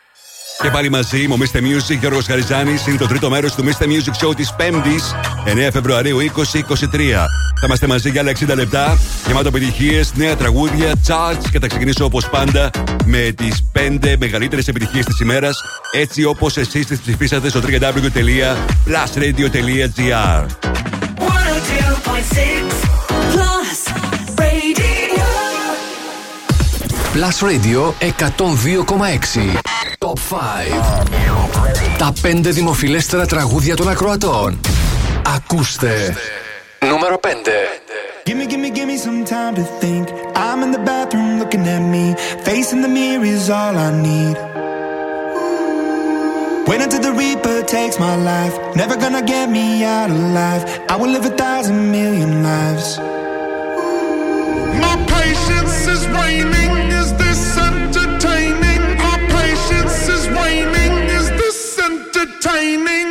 Και πάλι μαζί μου, Mr. Music, Γιώργος Χαριζάνης. Είναι το τρίτο μέρος του Mr. Music Show της 5ης, 9 Φεβρουαρίου 2023. Θα είμαστε μαζί για άλλα 60 λεπτά, γεμάτο επιτυχίες, νέα τραγούδια, charts και θα ξεκινήσω όπως πάντα με τις 5 μεγαλύτερες επιτυχίες της ημέρας, έτσι όπως εσείς τις ψηφίσατε στο www.plusradio.gr. 102.6 Plus Radio. Plus Radio 102,6. Top 5. Τα 5 δημοφιλέστερα τραγούδια των ακροατών. Ακούστε. Νούμερο 5. Give me, give me, give me some time to think. I'm in the bathroom looking at me. Facing the mirror is all I need. Wait until the Reaper takes my life. Never gonna get me out alive. I will live a thousand million lives. My patience is waning. Entertaining?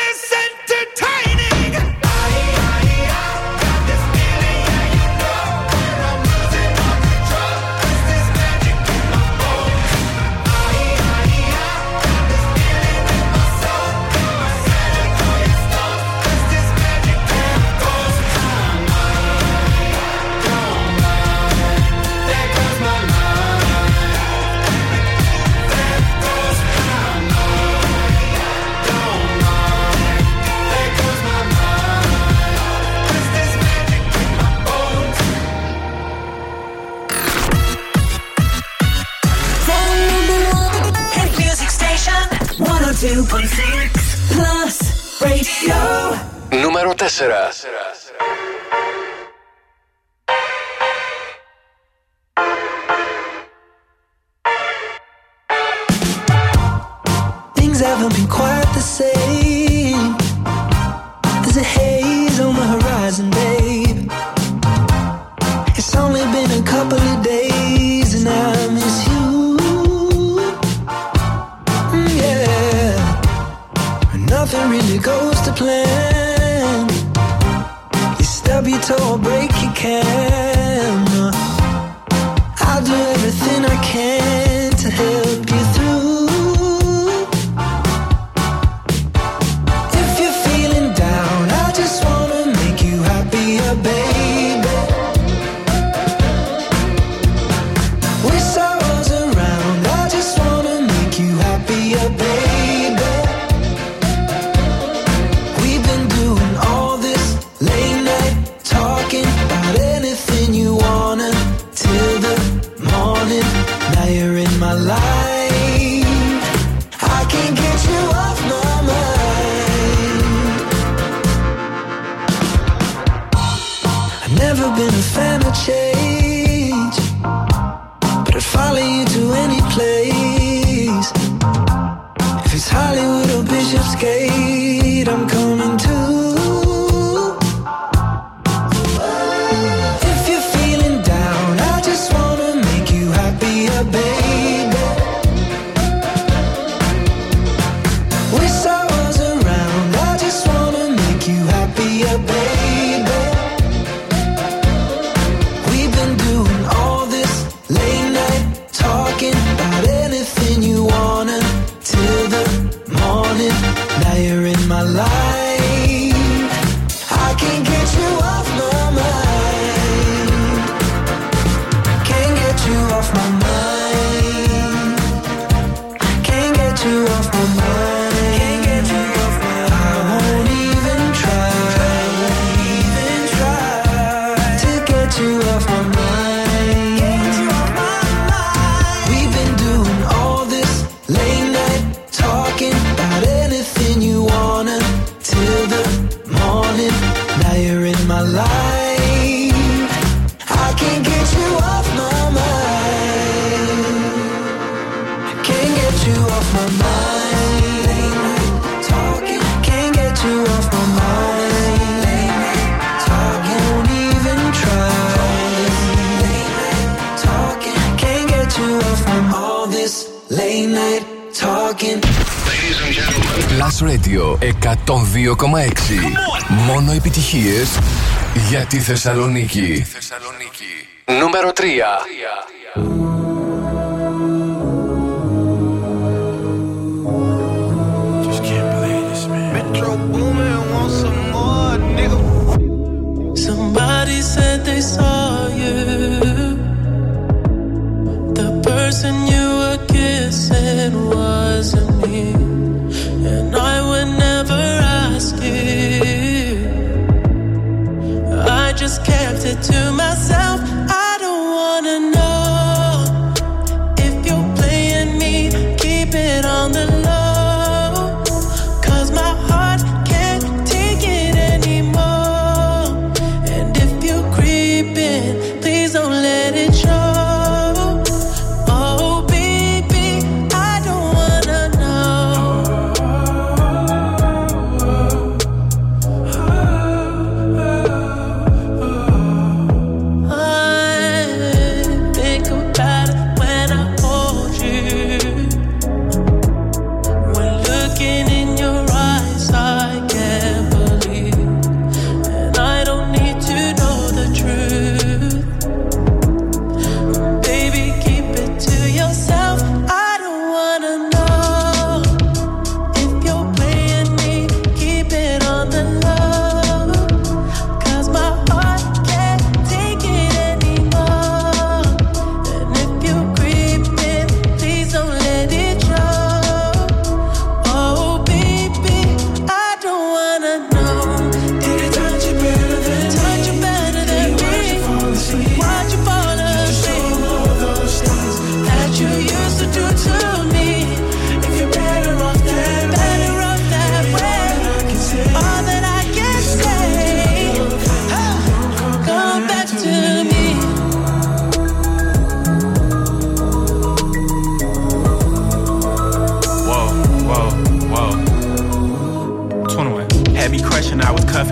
Two point six Plus Radio. Numero 4 Μόνο επιτυχίες για τη Θεσσαλονίκη. Νούμερο 3.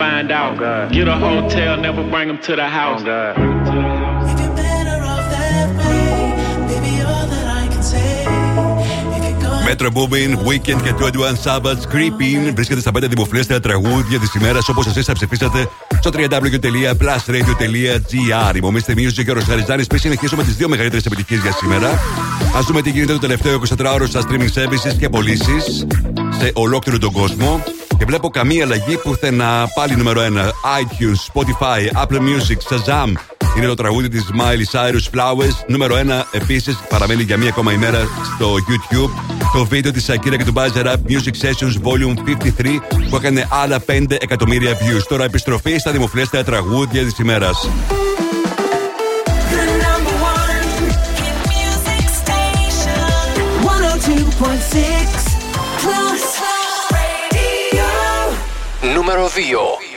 Find out. Get a hotel, never bring them to the house. Baby, all that I can say. Metro Boomin, Weekend και 21 Savage Creeping βρίσκεται στα 5 δημοφιλέστερα τραγούδια της ημέρας όπως εσείς θα ψηφίσατε στο www.plusradio.gr. Υπομείστε Music και ο Ροσχαριζάνη. Πριν συνεχίσουμε τις δύο μεγαλύτερες επιτυχίες για σήμερα, ας δούμε τι γίνεται το τελευταίο 24ωρο στα streaming services και πωλήσεις σε ολόκληρο τον κόσμο. Και βλέπω καμία αλλαγή πουθενά. Πάλι νούμερο 1. iTunes, Spotify, Apple Music, Shazam. Είναι το τραγούδι της Miley Cyrus Flowers. Νούμερο 1 επίσης παραμένει για μία ακόμα ημέρα στο YouTube. Το βίντεο της Akira και του Buzzer Rap Music Sessions Volume 53 που έκανε άλλα 5 εκατομμύρια views. Τώρα επιστροφή στα δημοφιλέστερα τραγούδια της ημέρας. Νούμερο 2.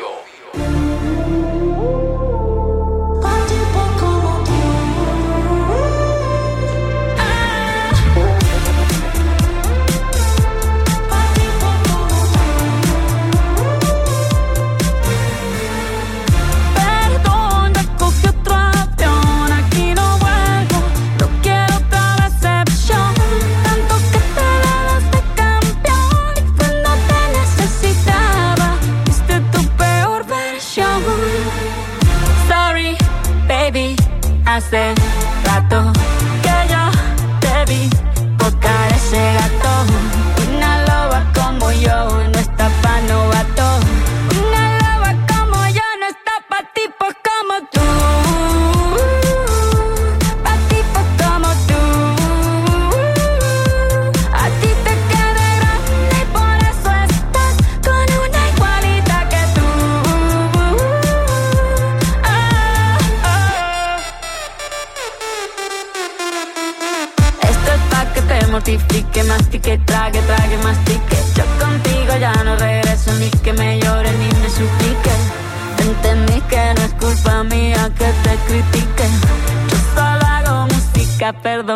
space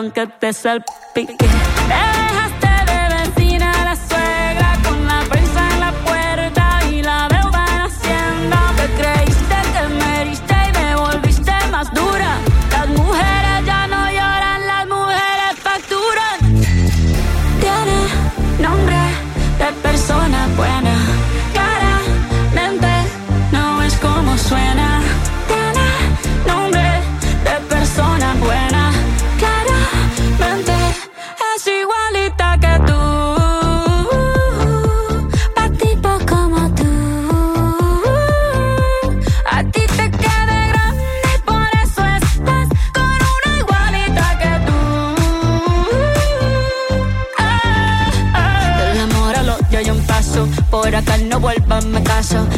aunque te salpique. Te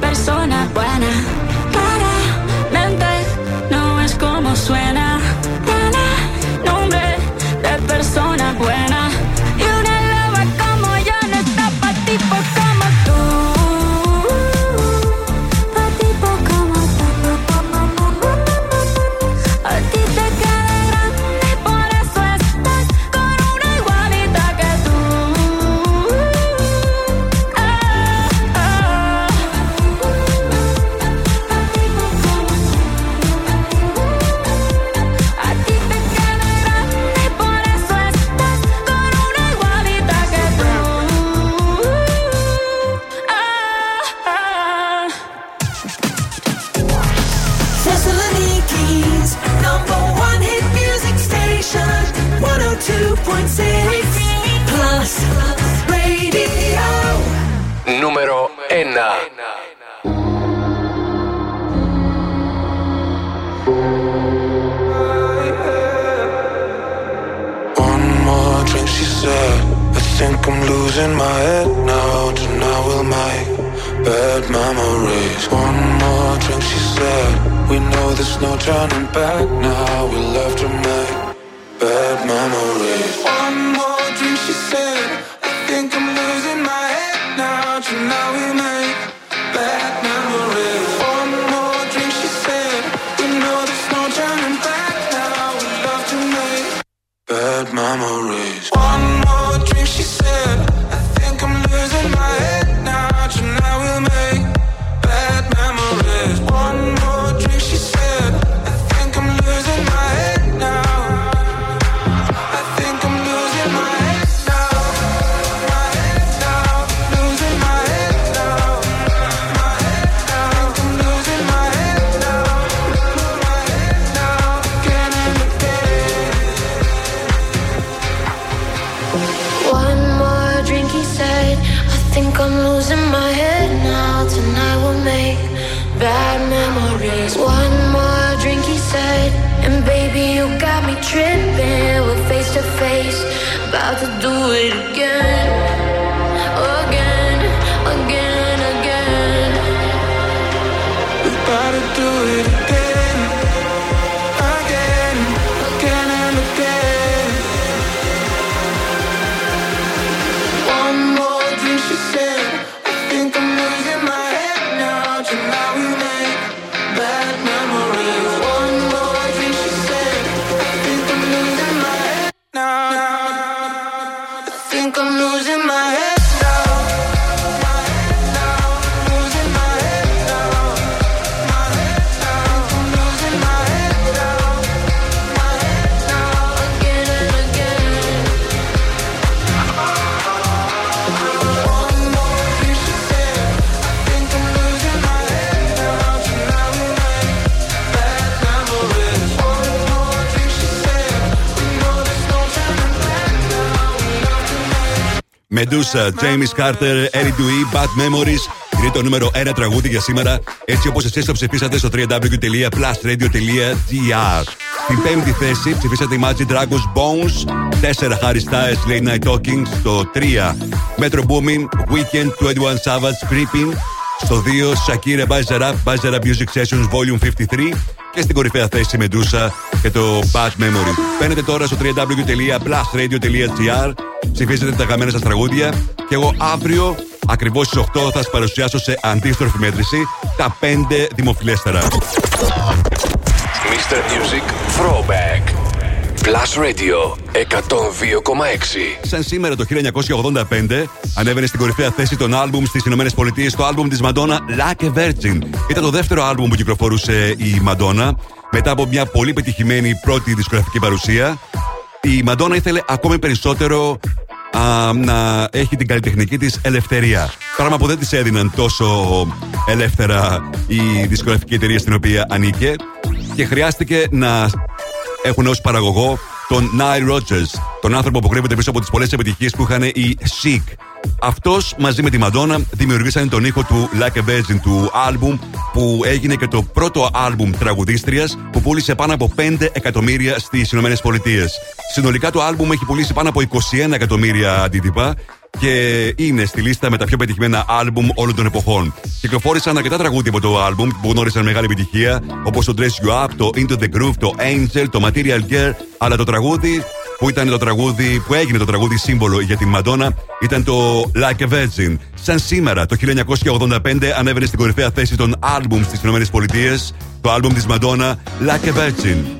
persona buena. I'm losing my head now. Tonight we'll make bad memories. One more drink, she said. We know there's no turning back now. We love to make bad memories. One more James Carter, Eric Dewey, Bad Memories. Είναι το νούμερο 1 τραγούδι για σήμερα, έτσι όπω εσεί το ψηφίσατε στο www.plusradio.gr. Στην πέμπτη θέση ψηφίσατε η Magic Dragons Bones, 4 Harry Styles Late Night Talking, στο 3 Metro Boomin, Weekend 21 Savage Creeping, στο 2 Shakira Buzzer Up, Buzzer Up Music Sessions Volume 53 και στην κορυφαία θέση Medusa και το Bad Memory. Μπαίνετε τώρα στο www.plusradio.gr, ψηφίζετε τα αγαπημένα σας τραγούδια και εγώ αύριο ακριβώς στις 8 θα σας παρουσιάσω σε αντίστροφη μέτρηση τα 5 δημοφιλέστερα. Mr. Music Throwback. Plus Radio 102,6. Σαν σήμερα το 1985 ανέβαινε στην κορυφαία θέση των άλμπουμ στις Ηνωμένες Πολιτείες το άλμπουμ της Μαντόνα Like a Virgin. Ήταν το δεύτερο άλμπουμ που κυκλοφορούσε η Μαντόνα μετά από μια πολύ πετυχημένη πρώτη δισκογραφική παρουσία. Η Μαντόνα ήθελε ακόμη περισσότερο α, να έχει την καλλιτεχνική της ελευθερία. Πράγμα που δεν της έδιναν τόσο ελεύθερα η δισκογραφική εταιρεία στην οποία ανήκε και χρειάστηκε να έχουν ως παραγωγό τον Nile Rodgers, τον άνθρωπο που κρύβεται πίσω από τις πολλές επιτυχίες που είχαν οι Chic. Αυτός μαζί με τη Madonna δημιουργήσαν τον ήχο του Like a Virgin του άλμπουμ που έγινε και το πρώτο άλμπουμ τραγουδίστριας που πούλησε πάνω από 5 εκατομμύρια στις ΗΠΑ. Συνολικά το άλμπουμ έχει πουλήσει πάνω από 21 εκατομμύρια αντίτυπα και είναι στη λίστα με τα πιο πετυχημένα άλμπουμ όλων των εποχών. Κυκλοφόρησαν αρκετά τραγούδια από το άλμπουμ που γνώρισαν μεγάλη επιτυχία, όπως το Dress You Up, το Into the Groove, το Angel, το Material Girl, αλλά το τραγούδι που ήταν το τραγούδι που έγινε το τραγούδι σύμβολο για την Μαντόνα ήταν το Like a Virgin. Σαν σήμερα, το 1985 ανέβαινε στην κορυφαία θέση των άλμπουμς στις ΗΠΑ το άλμπουμ της Μαντόνα Like a Virgin.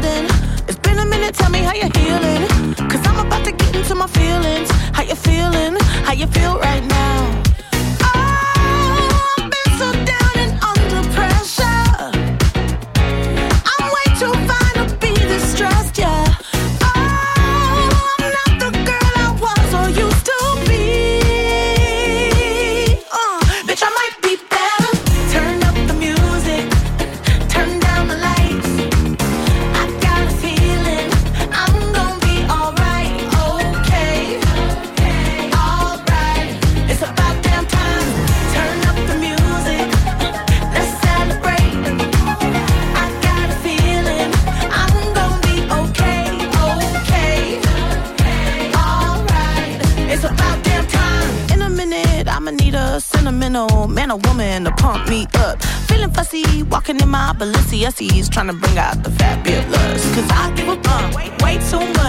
Building? It's been a minute, tell me how you're healing. Cause I'm about to get into my feelings. How you feeling? How you feel right now? My Balenciennes, trying to bring out the fabulous. Cause I give a fuck way, way too much.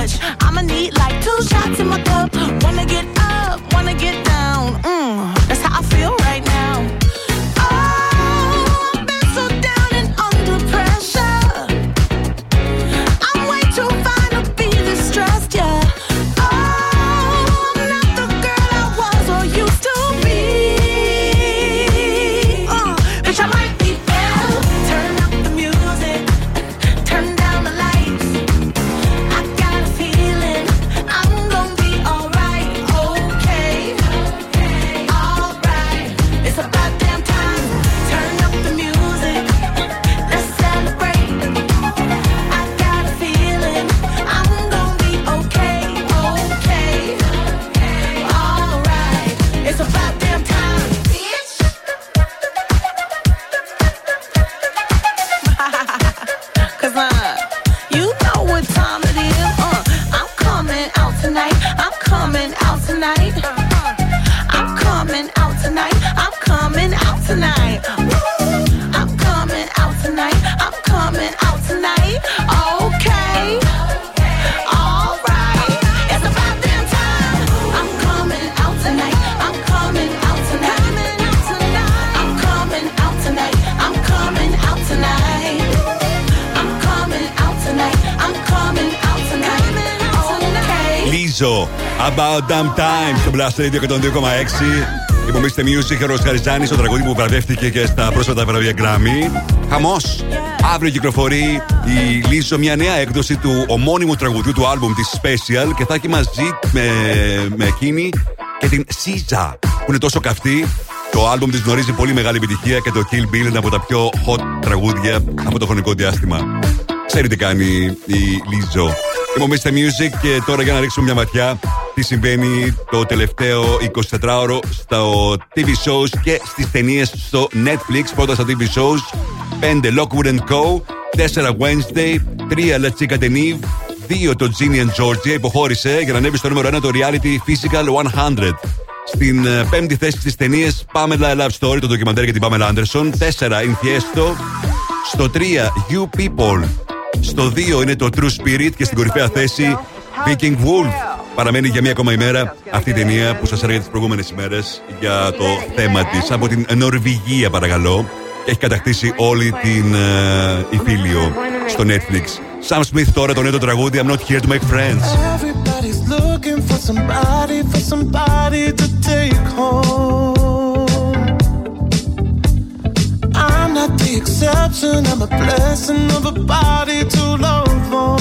About Damn Time στο Blast Radio 102,6. Υπομείστε Music, ο Χαριζάνης, το τραγούδι που βραβεύτηκε και στα πρόσφατα βραβεία Grammy. Χαμός. Αύριο κυκλοφορεί η Λίζο μια νέα έκδοση του ομώνυμου τραγουδιού του άλμπουμ της Special και θα έχει μαζί με, με εκείνη και την Σίζα που είναι τόσο καυτή. Το άλμπουμ της γνωρίζει πολύ μεγάλη επιτυχία και το Kill Bill είναι από τα πιο hot τραγούδια από το χρονικό διάστημα. Ξέρει τι κάνει η Λίζο. Είμαι ο Mr. Music και τώρα για να ρίξουμε μια ματιά τι συμβαίνει το τελευταίο 24ωρο στο TV shows και στις ταινίες στο Netflix. Πρώτα στα TV shows 5 Lockwood Co. 4 Wednesday, 3 La Chica de Nive, 2 το Ginny and Georgia υποχώρησε για να ανέβει στο νούμερο 1 το reality Physical 100. Στην ε, πέμπτη θέση στις ταινίες Pamela Love Story, το ντοκιμαντέρ για την Pamela Anderson. 4 Infiesto. Στο 3 You People. Στο 2 είναι το True Spirit και στην κορυφαία θέση Viking Wolf. Παραμένει για μία ακόμα ημέρα αυτή η ταινία που σας έλεγα τις προηγούμενες ημέρες για το θέμα της από την Νορβηγία, παρακαλώ. Και έχει κατακτήσει όλη την ε, Ιφίλιο στο Netflix. Sam Smith τώρα το νέο του τραγούδι I'm not here to make friends. Everybody's looking for somebody, for somebody to take home. I'm not the exception, I'm a blessing of a body to love on.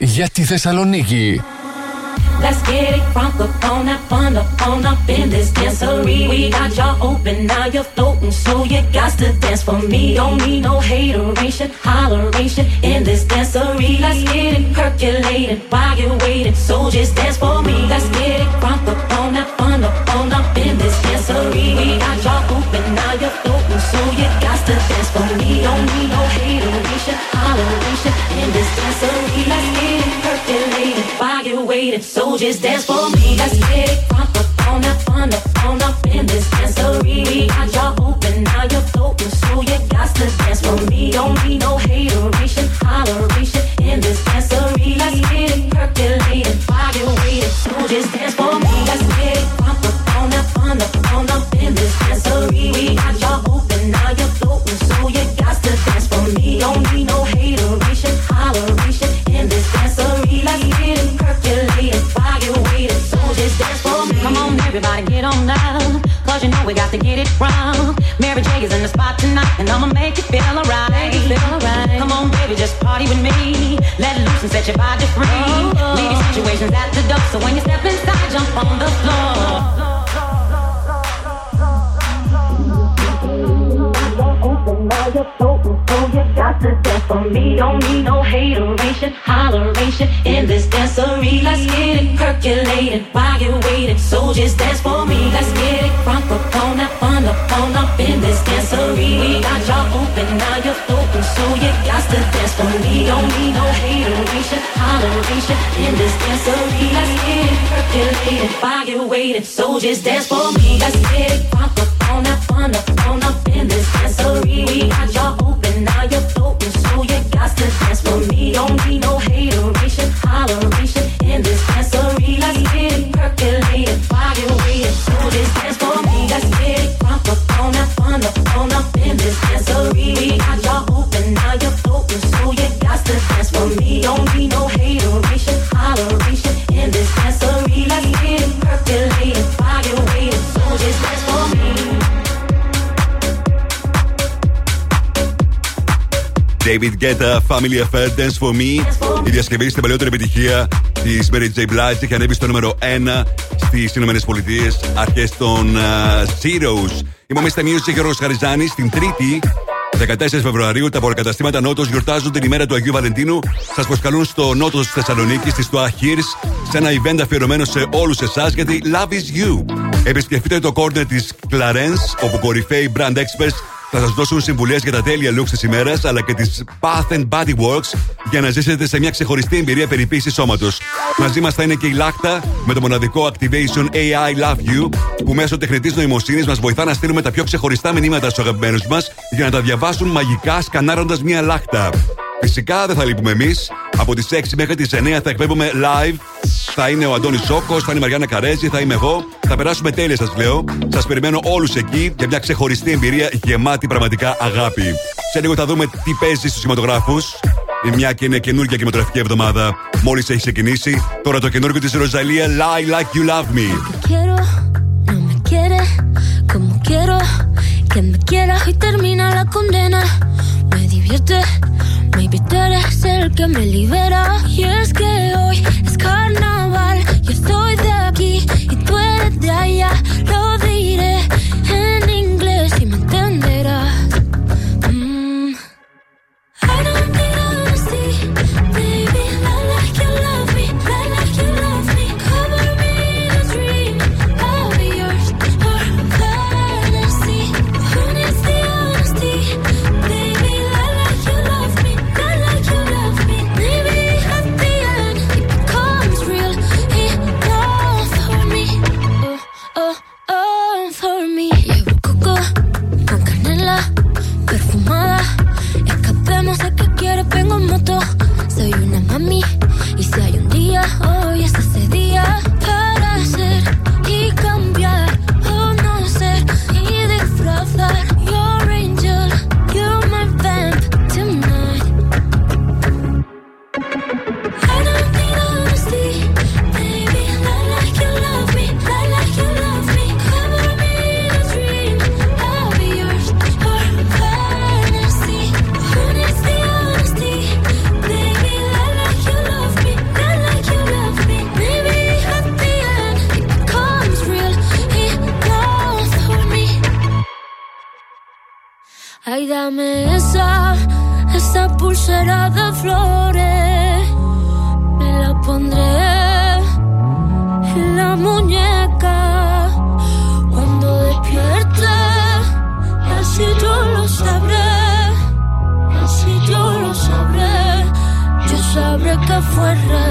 για τη Θεσσαλονίκη. Let's get it from the phone up on the phone up in this dancery. We got y'all open, now you're floating, so you got to dance for me. Don't need no hateration, holleration in this dancery. Let's get it percolated while you're waiting, so just dance for me. Let's get it from the phone up on the phone up in this dancery. We got y'all open, now you're floating, so you got to dance for me. Don't need no hateration revelation in this time. Let's get it percolated while you're waiting. Soldiers dance for me. Let's get it from on up, on up, on up in this dance. got y'all. Waiting. So just dance for me. Let's get it crunk up on that fun up on up in this dancery. We got y'all open, now you're open, so you got to dance for me. Don't need no hateration, holleration in this dancery. Let's get it percolating while you're waiting. So just dance for me. Let's get it crunk David Guetta, Family Affair, Dance for Me. Η διασκευή στην παλαιότερη επιτυχία της Mary J. Blige είχε ανέβει στο νούμερο 1 στις Ηνωμένες Πολιτείες αρχές των uh, Zeros. Είμαι ο Mr. Music Γιώργο Χαριζάνη. Την Τρίτη, 14 Φεβρουαρίου, τα προκαταστήματα Νότος γιορτάζουν την ημέρα του Αγίου Βαλεντίνου. Σας προσκαλούν στο Νότος τη Θεσσαλονίκη, στη Στοά Hills, σε ένα event αφιερωμένο σε όλους εσάς γιατί Love is You. Επισκεφτείτε το corner της Clarence, όπου κορυφαίοι brand experts θα σας δώσουν συμβουλές για τα τέλεια looks της ημέρας αλλά και της Bath and Body Works για να ζήσετε σε μια ξεχωριστή εμπειρία περιποίησης σώματος. Μαζί μας θα είναι και η Λάκτα με το μοναδικό activation AI Love You που μέσω τεχνητής νοημοσύνης μας βοηθά να στείλουμε τα πιο ξεχωριστά μηνύματα στους αγαπημένους μας για να τα διαβάσουν μαγικά σκανάροντας μια λάκτα. Φυσικά δεν θα λείπουμε εμείς. Από τις 6 μέχρι τις 9 θα εκπέμπουμε live. Θα είναι ο Αντώνης Σόκος, θα είναι η Μαριάννα Καρέζη, θα είμαι εγώ. Θα περάσουμε τέλεια, σας λέω. Σας περιμένω όλους εκεί για μια ξεχωριστή εμπειρία γεμάτη πραγματικά αγάπη. Σε λίγο θα δούμε τι παίζει στους κινηματογράφους. Η μια και είναι καινούργια κινηματογραφική εβδομάδα. Μόλις έχει ξεκινήσει. Τώρα το καινούργιο της Ροζαλία Lie Like You Love Me. Baby, tú eres el que me libera. Y es que hoy es carnaval. Yo soy de aquí y tú eres de allá. Lo diré. Ay, dame esa, esa pulsera de flores. Me la pondré en la muñeca cuando despierte. Así yo lo sabré, así yo lo sabré. Yo sabré que fue real.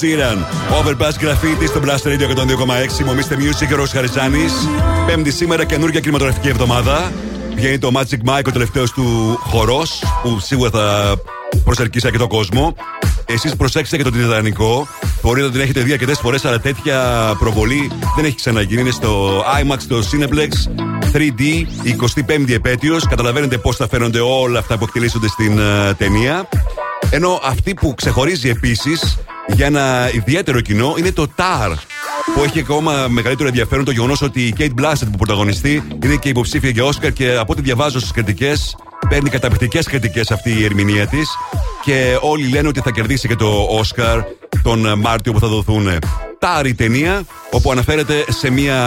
Sheeran, Overpass Graffiti στο Blast Radio 102,6. Μομίστε Music και ο Ρος Χαριζάνης. Πέμπτη σήμερα, καινούργια κινηματογραφική εβδομάδα. Βγαίνει το Magic Mike, ο τελευταίος του χορός, που σίγουρα θα προσελκύσει αρκετό κόσμο. Εσείς προσέξτε και το Τιτανικό. Μπορείτε να την έχετε δει αρκετές φορές, αλλά τέτοια προβολή δεν έχει ξαναγίνει. Είναι στο IMAX, στο Cineplex 3D, 25η επέτειος. Καταλαβαίνετε πώς θα φαίνονται όλα αυτά που εκτελήσονται στην ε, ταινία. Ενώ αυτή που ξεχωρίζει επίσης για ένα ιδιαίτερο κοινό είναι το TAR. Που έχει ακόμα μεγαλύτερο ενδιαφέρον το γεγονός ότι η Kate Blanchett που πρωταγωνιστεί είναι και υποψήφια για Όσκαρ και από ό,τι διαβάζω στις κριτικές παίρνει καταπληκτικές κριτικές αυτή η ερμηνεία της. Και όλοι λένε ότι θα κερδίσει και το Όσκαρ τον Μάρτιο που θα δοθούν. TAR η ταινία, όπου αναφέρεται σε μία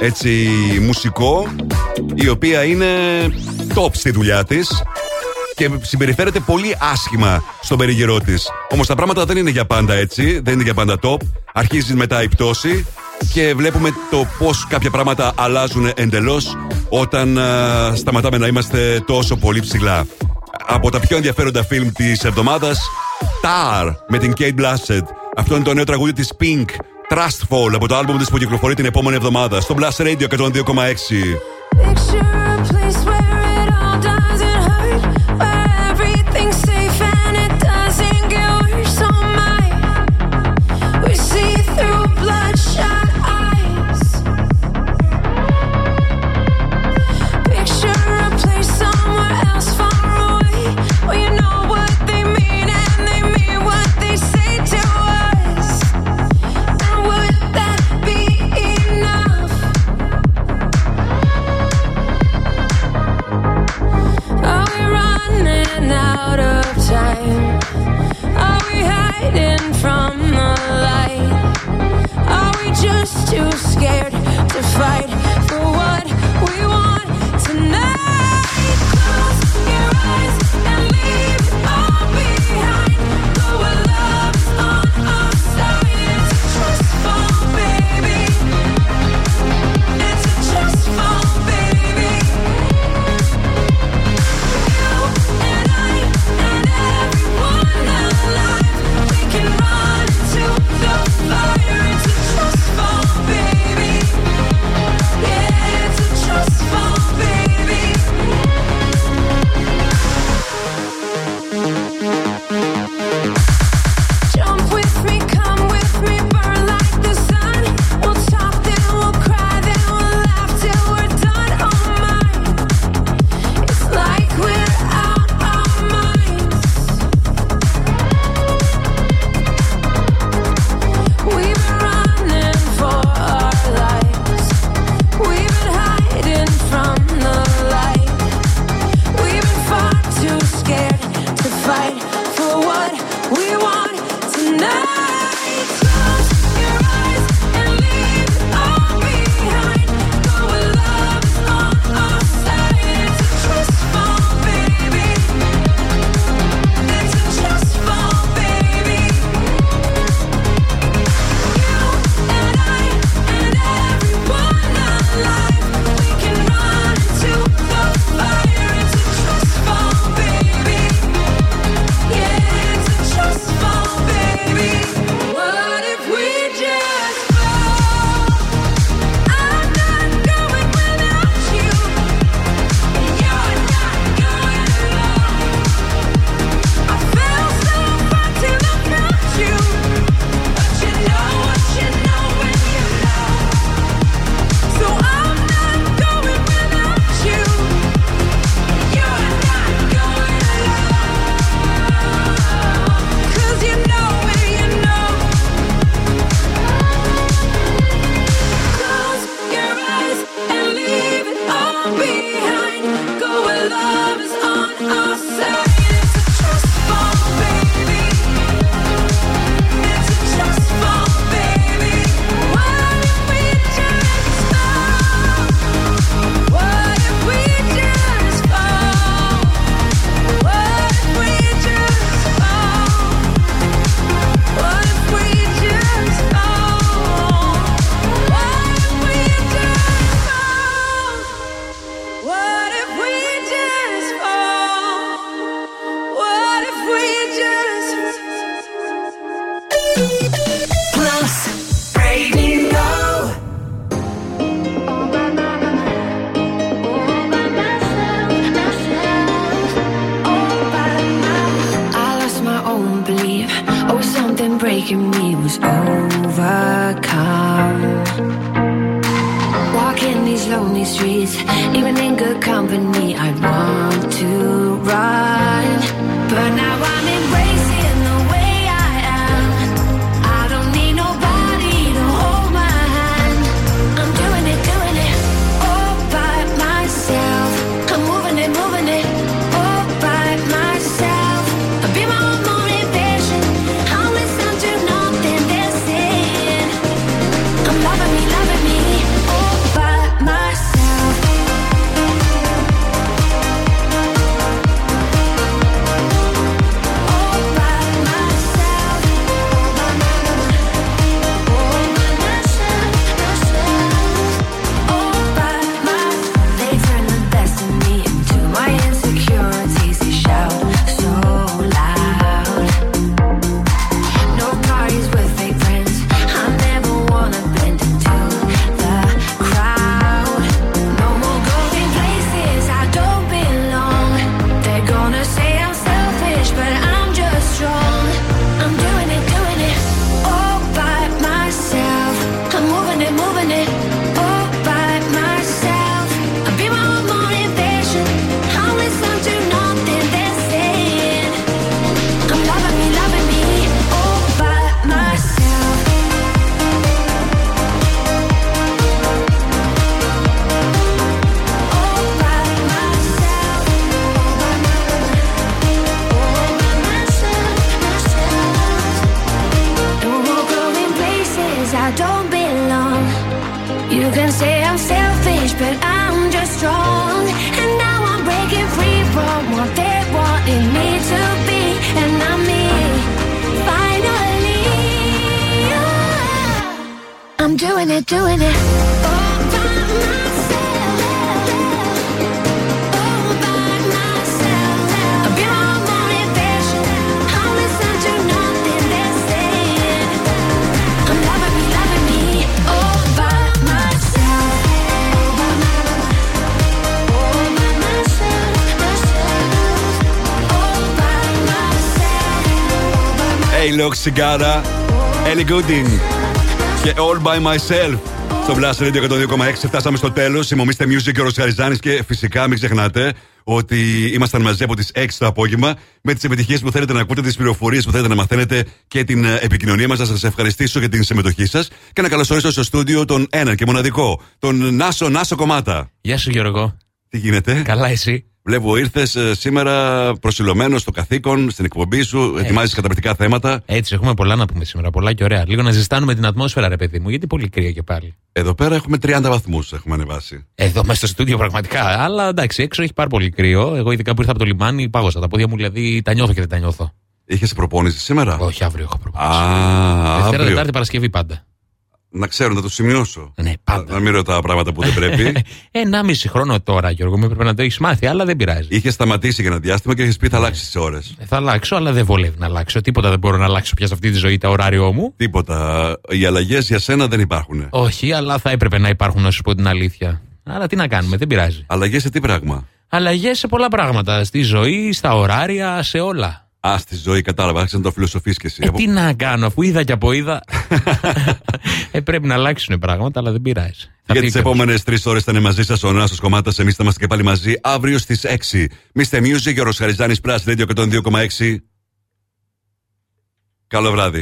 έτσι μουσικό η οποία είναι top στη δουλειά της και συμπεριφέρεται πολύ άσχημα στον περίγυρό της. Όμως τα πράγματα δεν είναι για πάντα έτσι, δεν είναι για πάντα top. Αρχίζει μετά η πτώση και βλέπουμε το πώς κάποια πράγματα αλλάζουν εντελώς όταν α, σταματάμε να είμαστε τόσο πολύ ψηλά. Από τα πιο ενδιαφέροντα φιλμ της εβδομάδας, Tar με την Kate Blanchett. Αυτό είναι το νέο τραγούδι της Pink. Trustful από το άλμπουμ της που κυκλοφορεί την επόμενη εβδομάδα στο Blast Radio 102,6. Hey, look, Cigara, Ellie Goulding και All by Myself. Στο Blast Radio 102,6 φτάσαμε στο τέλος. Ημομίστε Music και ο Ροσχαριζάνη και φυσικά μην ξεχνάτε ότι ήμασταν μαζί από τις 6 το απόγευμα με τις επιτυχίες που θέλετε να ακούτε, τις πληροφορίες που θέλετε να μαθαίνετε και την ε, επικοινωνία μας. Να σας ευχαριστήσω για την συμμετοχή σας και να καλωσορίσω στο στούντιο τον έναν και μοναδικό, τον Νάσο Νάσο Κομμάτα. Γεια σου Γιώργο. Τι γίνεται; Καλά εσύ; Βλέπω ήρθες σήμερα προσιλωμένος στο καθήκον, στην εκπομπή σου, ετοιμάζεις καταπληκτικά θέματα. Έτσι, έχουμε πολλά να πούμε σήμερα. Πολλά και ωραία. Λίγο να ζεστάνουμε την ατμόσφαιρα, ρε παιδί μου, γιατί πολύ κρύο και πάλι. Εδώ πέρα έχουμε 30 βαθμούς, έχουμε ανεβάσει. Εδώ μέσα στο στούντιο πραγματικά. Αλλά εντάξει, έξω έχει πάρα πολύ κρύο. Εγώ ειδικά που ήρθα από το λιμάνι, πάγωσα τα πόδια μου, δηλαδή τα νιώθω και δεν τα νιώθω. Είχες προπόνηση σήμερα; Όχι, αύριο έχω προπόνηση. Α, Δευτέρα, αύριο. Τετάρτη, Παρασκευή πάντα. Να ξέρω, να το σημειώσω. Ναι, πάντα. Να, να μην ρωτάω πράγματα που δεν πρέπει. Ένα μισή χρόνο τώρα, Γιώργο, μου έπρεπε να το έχεις μάθει, αλλά δεν πειράζει. Είχε σταματήσει για ένα διάστημα και είχε πει θα αλλάξεις τις ώρες. Ε, Θα αλλάξω, αλλά δεν βολεύει να αλλάξω. Τίποτα δεν μπορώ να αλλάξω πια σε αυτή τη ζωή, τα ωράριό μου. Τίποτα. Οι αλλαγές για σένα δεν υπάρχουν. Όχι, αλλά θα έπρεπε να υπάρχουν, να σου πω την αλήθεια. Αλλά τι να κάνουμε, δεν πειράζει. Αλλαγές σε τι πράγμα; Αλλαγές σε πολλά πράγματα. Στη ζωή, στα ωράρια, σε όλα. Α, στη ζωή κατάλαβα, άρχισε να το φιλοσοφείς κι εσύ. Ε, τι να κάνω, αφού είδα και από είδα. ε, πρέπει να αλλάξουν πράγματα, αλλά δεν πειράζει. Θα Για φύγει τις επόμενες τρεις ώρες θα είναι μαζί σας ο Νάσο Κομμάτας. Εμείς θα είμαστε και πάλι μαζί αύριο στις 6. Μίστε Music και ο Ροσχαριζάνη Plus Radio 102,6. Καλό βράδυ.